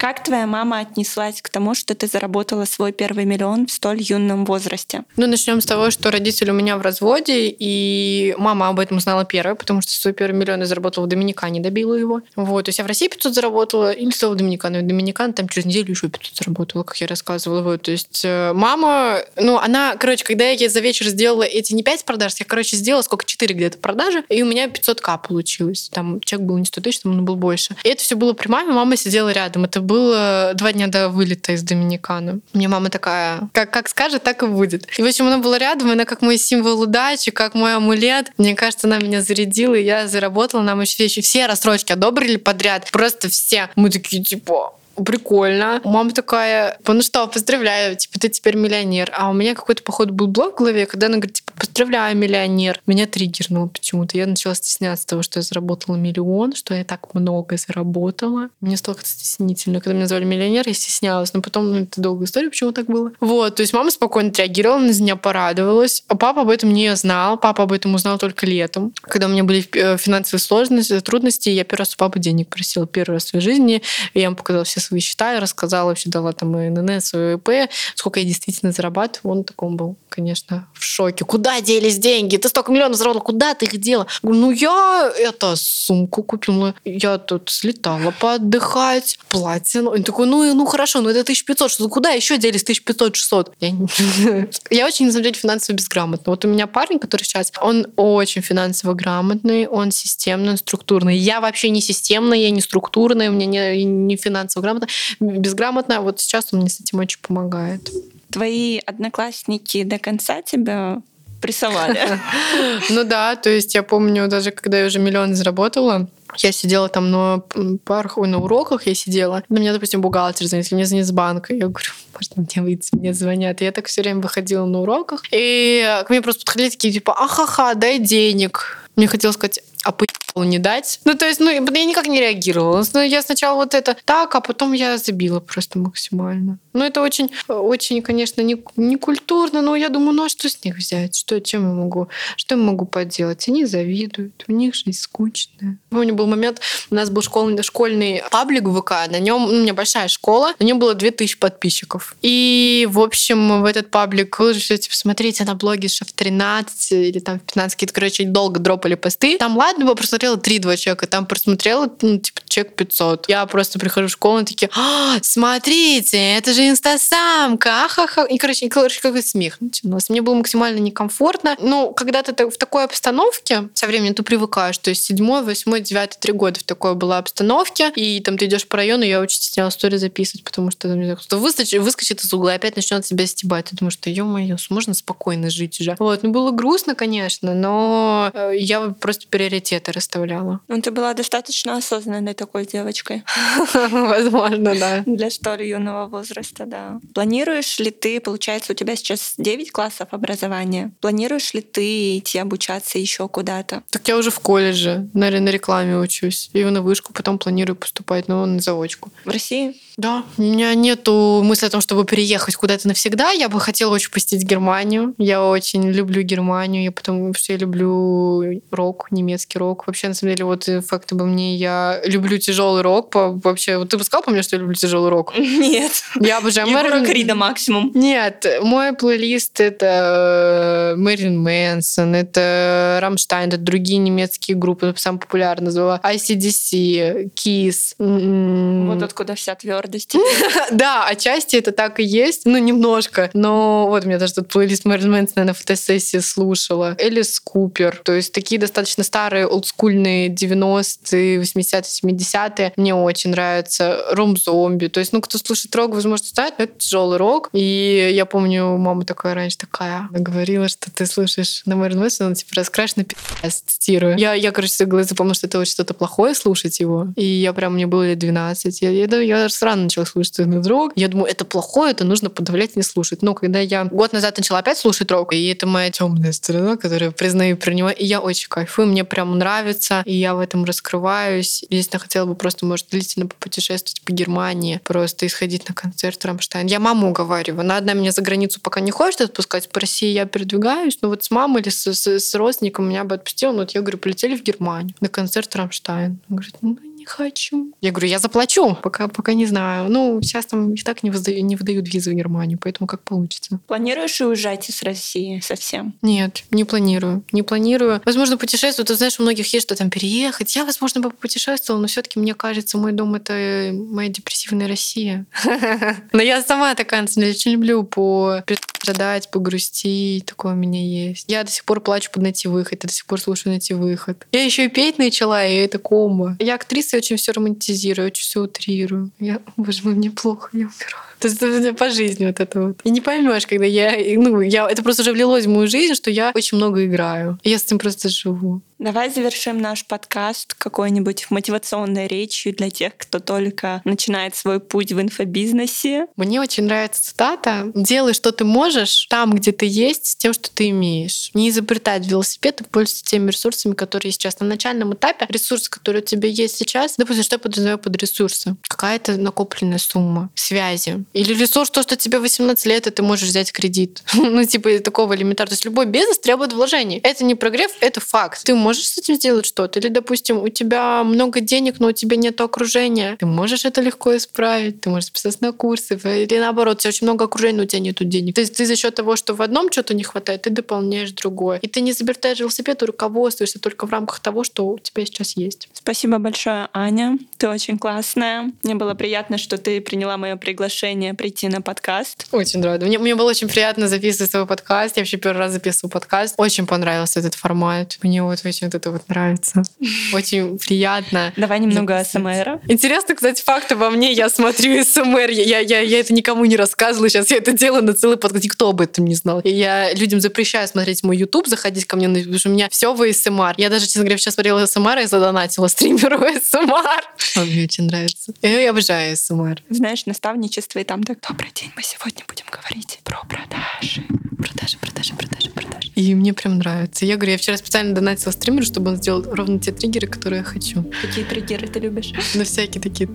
Как твоя мама отнеслась к тому, что ты заработала свой первый миллион в столь юном возрасте? Ну, начнем с того, что родители у меня в разводе, и мама об этом знала первая, потому что свой первый миллион я заработала в Доминикане, добила его. Вот, то есть я в России 500 заработала, или стала в Доминикане. В Доминикан там через неделю еще 500 заработала, как я рассказывала. Вот, то есть э, мама, ну, она, короче, когда я за вечер сделала эти не 5 продаж, я, короче, сделала сколько, 4 где-то продажи, и у меня 500к получилось. Там чек был не 100 тысяч, там он был больше. И это все было при маме, мама сидела рядом. Это было два дня до вылета из Доминикана. Мне мама такая, как, как скажет, так и будет. И, в общем, она была рядом, она как мой символ удачи, как мой амулет. Мне кажется, она меня зарядила, и я заработала. Нам еще вещи, все рассрочки одобрили подряд. Просто все. Мы такие, типа, прикольно. Мама такая, ну что, поздравляю, типа, ты теперь миллионер. А у меня какой-то, походу, был блок в голове, когда она говорит, типа, поздравляю, миллионер. Меня триггернуло почему-то. Я начала стесняться того, что я заработала миллион, что я так много заработала. Мне стало как-то стеснительно. Когда меня назвали миллионер, я стеснялась. Но потом, ну, это долгая история, почему так было. Вот, то есть мама спокойно отреагировала, на меня порадовалась. А папа об этом не знал. Папа об этом узнал только летом. Когда у меня были э, финансовые сложности, трудности, я первый раз у папы денег просила. Первый раз в своей жизни. И я ему показала все свои счета, я рассказала, вообще дала там и ННС, и ИП, сколько я действительно зарабатываю. Он таком был, конечно, в шоке. Куда делись деньги? Ты столько миллионов заработала, куда ты их дела? ну я это сумку купила, я тут слетала поотдыхать, платье. Он такой, ну, ну хорошо, ну это 1500, что куда еще делись 1500-600? Я, я очень, на самом деле, финансово безграмотна. Вот у меня парень, который сейчас, он очень финансово грамотный, он системный, структурный. Я вообще не системная, я не структурная, у меня не, не финансово грамотно безграмотно. Вот сейчас он мне с этим очень помогает. Твои одноклассники до конца тебя прессовали? Ну да, то есть я помню, даже когда я уже миллион заработала, я сидела там на парах, ой, на уроках я сидела. На меня, допустим, бухгалтер звонит, мне звонит с банка. Я говорю, можно мне выйти, мне звонят. И я так все время выходила на уроках. И ко мне просто подходили такие, типа, ахаха, дай денег. Мне хотелось сказать, а по не дать. Ну, то есть, ну, я никак не реагировала. Ну, я сначала вот это так, а потом я забила просто максимально. Ну, это очень, очень, конечно, не, не культурно, но я думаю, ну, а что с них взять? Что, чем я могу, что я могу поделать? Они завидуют, у них жизнь скучная. Помню, был момент, у нас был школьный, школьный паблик в ВК, на нем, ну, у меня большая школа, на нем было 2000 подписчиков. И, в общем, в этот паблик выложили, типа, смотрите на блоге Шеф 13 или там в 15 какие-то, короче, долго дропали посты. Там лайк было, просмотрела 3-2 человека, там просмотрела, ну, типа, человек 500. Я просто прихожу в школу, и такие, а, смотрите, это же инстасамка, ахаха. И, короче, и, короче какой смех начинался. Мне было максимально некомфортно. Ну, когда ты в такой обстановке, со временем ты привыкаешь. То есть седьмой, восьмой, девятый, три года в такой была обстановке. И там ты идешь по району, я очень стеснялась историю записывать, потому что там, кто выскочит, выскочит из угла и опять начнет себя стебать. Ты думаешь, что, ё-моё, можно спокойно жить уже. Вот, ну, было грустно, конечно, но э, я просто приоритеты расставляла. Ну, ты была достаточно осознанной такой девочкой. Возможно, да. Для столь юного возраста, да. Планируешь ли ты, получается, у тебя сейчас 9 классов образования, планируешь ли ты идти обучаться еще куда-то? Так я уже в колледже, наверное, на рекламе учусь. И на вышку потом планирую поступать, но на заочку. В России? Да, у меня нету мысли о том, чтобы переехать куда-то навсегда. Я бы хотела очень посетить Германию. Я очень люблю Германию, я потому что я люблю рок, немецкий рок. Вообще, на самом деле, вот э, факт обо мне, я люблю тяжелый рок. Вообще, вот ты бы сказал по мне, что я люблю тяжелый рок? Нет. Я обожаю Мэрилин... Крида максимум. Нет, мой плейлист — это э, Мэрин Мэнсон, это Рамштайн, это другие немецкие группы, самые популярные называла ICDC, Kiss. Вот откуда вся твердость. Да, отчасти это так и есть, ну, немножко. Но вот у меня даже тут плейлист Мэрин Мэнсона на фотосессии слушала. Элис Купер. То есть такие достаточно старые, олдскульные 90-е, 80-е, 70-е. Мне очень нравится. Ром Зомби. То есть, ну, кто слушает рок, возможно, знает, но это тяжелый рок. И я помню, мама такая раньше такая, она говорила, что ты слушаешь на Мэрин Мэнсона, она типа раскрашена пи***ц, цитирую. Я, я, короче, запомнила, что это очень что-то плохое слушать его. И я прям, мне было лет 12. Я, я, я сразу начала слушать этот рок. Я думаю, это плохое, это нужно подавлять, не слушать. Но когда я год назад начала опять слушать рок, и это моя темная сторона, которую признаю и принимаю, и я очень кайфую, мне прям нравится, и я в этом раскрываюсь. Единственное, хотела бы просто, может, длительно попутешествовать по Германии, просто исходить на концерт Рамштайн. Я маму уговариваю. Она одна меня за границу пока не хочет отпускать. По России я передвигаюсь, но вот с мамой или с, с, с родственником меня бы отпустила. Но вот я говорю, полетели в Германию на концерт Рамштайн. Он говорит, ну, не хочу. Я говорю, я заплачу, пока, пока не знаю. Ну, сейчас там и так не, выдаю, не выдают визы в Германию, поэтому как получится. Планируешь уезжать из России совсем? Нет, не планирую. Не планирую. Возможно, путешествовать. Ты знаешь, у многих есть что там переехать. Я, возможно, бы путешествовала, но все таки мне кажется, мой дом — это моя депрессивная Россия. Но я сама такая, на самом деле, очень люблю по страдать, погрустить, такое у меня есть. Я до сих пор плачу под найти выход, я до сих пор слушаю найти выход. Я еще и петь начала, и это комбо. Я актриса, я очень все романтизирую, очень все утрирую. Я, боже мой, мне плохо, я умираю. То есть это по жизни вот это вот. И не поймешь, когда я, ну, я, это просто уже влилось в мою жизнь, что я очень много играю. Я с этим просто живу. Давай завершим наш подкаст какой-нибудь мотивационной речью для тех, кто только начинает свой путь в инфобизнесе. Мне очень нравится цитата «Делай, что ты можешь там, где ты есть, с тем, что ты имеешь». Не изобретать велосипед и пользоваться теми ресурсами, которые сейчас на начальном этапе. Ресурсы, которые у тебя есть сейчас, допустим, что я подразумеваю под ресурсы? Какая-то накопленная сумма, связи. Или ресурс, то, что тебе 18 лет, и ты можешь взять кредит. ну, типа такого элементарного. То есть любой бизнес требует вложений. Это не прогрев, это факт. Ты можешь с этим сделать что-то? Или, допустим, у тебя много денег, но у тебя нет окружения. Ты можешь это легко исправить. Ты можешь записаться на курсы. Или наоборот, у тебя очень много окружения, но у тебя нет денег. То есть ты за счет того, что в одном что-то не хватает, ты дополняешь другое. И ты не изобретаешь велосипед, и руководствуешься только в рамках того, что у тебя сейчас есть. Спасибо большое, Аня. Ты очень классная. Мне было приятно, что ты приняла мое приглашение прийти на подкаст. Очень рада. Мне, мне было очень приятно записывать свой подкаст. Я вообще первый раз записываю подкаст. Очень понравился этот формат. Мне вот очень вот это вот нравится. Очень приятно. Давай немного АСМР. Интересно, кстати, факт обо мне. Я смотрю СМР. Я, я, я это никому не рассказывала. Сейчас я это делаю на целый подкаст. Никто об этом не знал. Я людям запрещаю смотреть мой YouTube, заходить ко мне, потому что у меня все в СМР. Я даже, честно говоря, сейчас смотрела СМР и задонатила стримеру СМР. Мне очень нравится. Я обожаю СМР. Знаешь, наставничество и там так, добрый день, мы сегодня будем говорить про продажи. Продажи, продажи, продажи, продажи. И мне прям нравится. Я говорю, я вчера специально донатила стримеру, чтобы он сделал ровно те триггеры, которые я хочу. Какие триггеры ты любишь? Ну, всякие такие.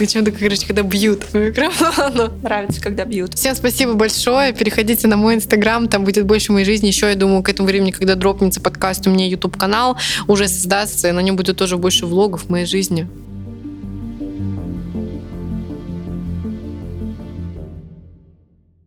Почему-то, короче, когда бьют по микрофону. Нравится, когда бьют. Всем спасибо большое. Переходите на мой инстаграм, там будет больше моей жизни. Еще, я думаю, к этому времени, когда дропнется подкаст, у меня YouTube канал уже создастся, и на нем будет тоже больше влогов моей жизни.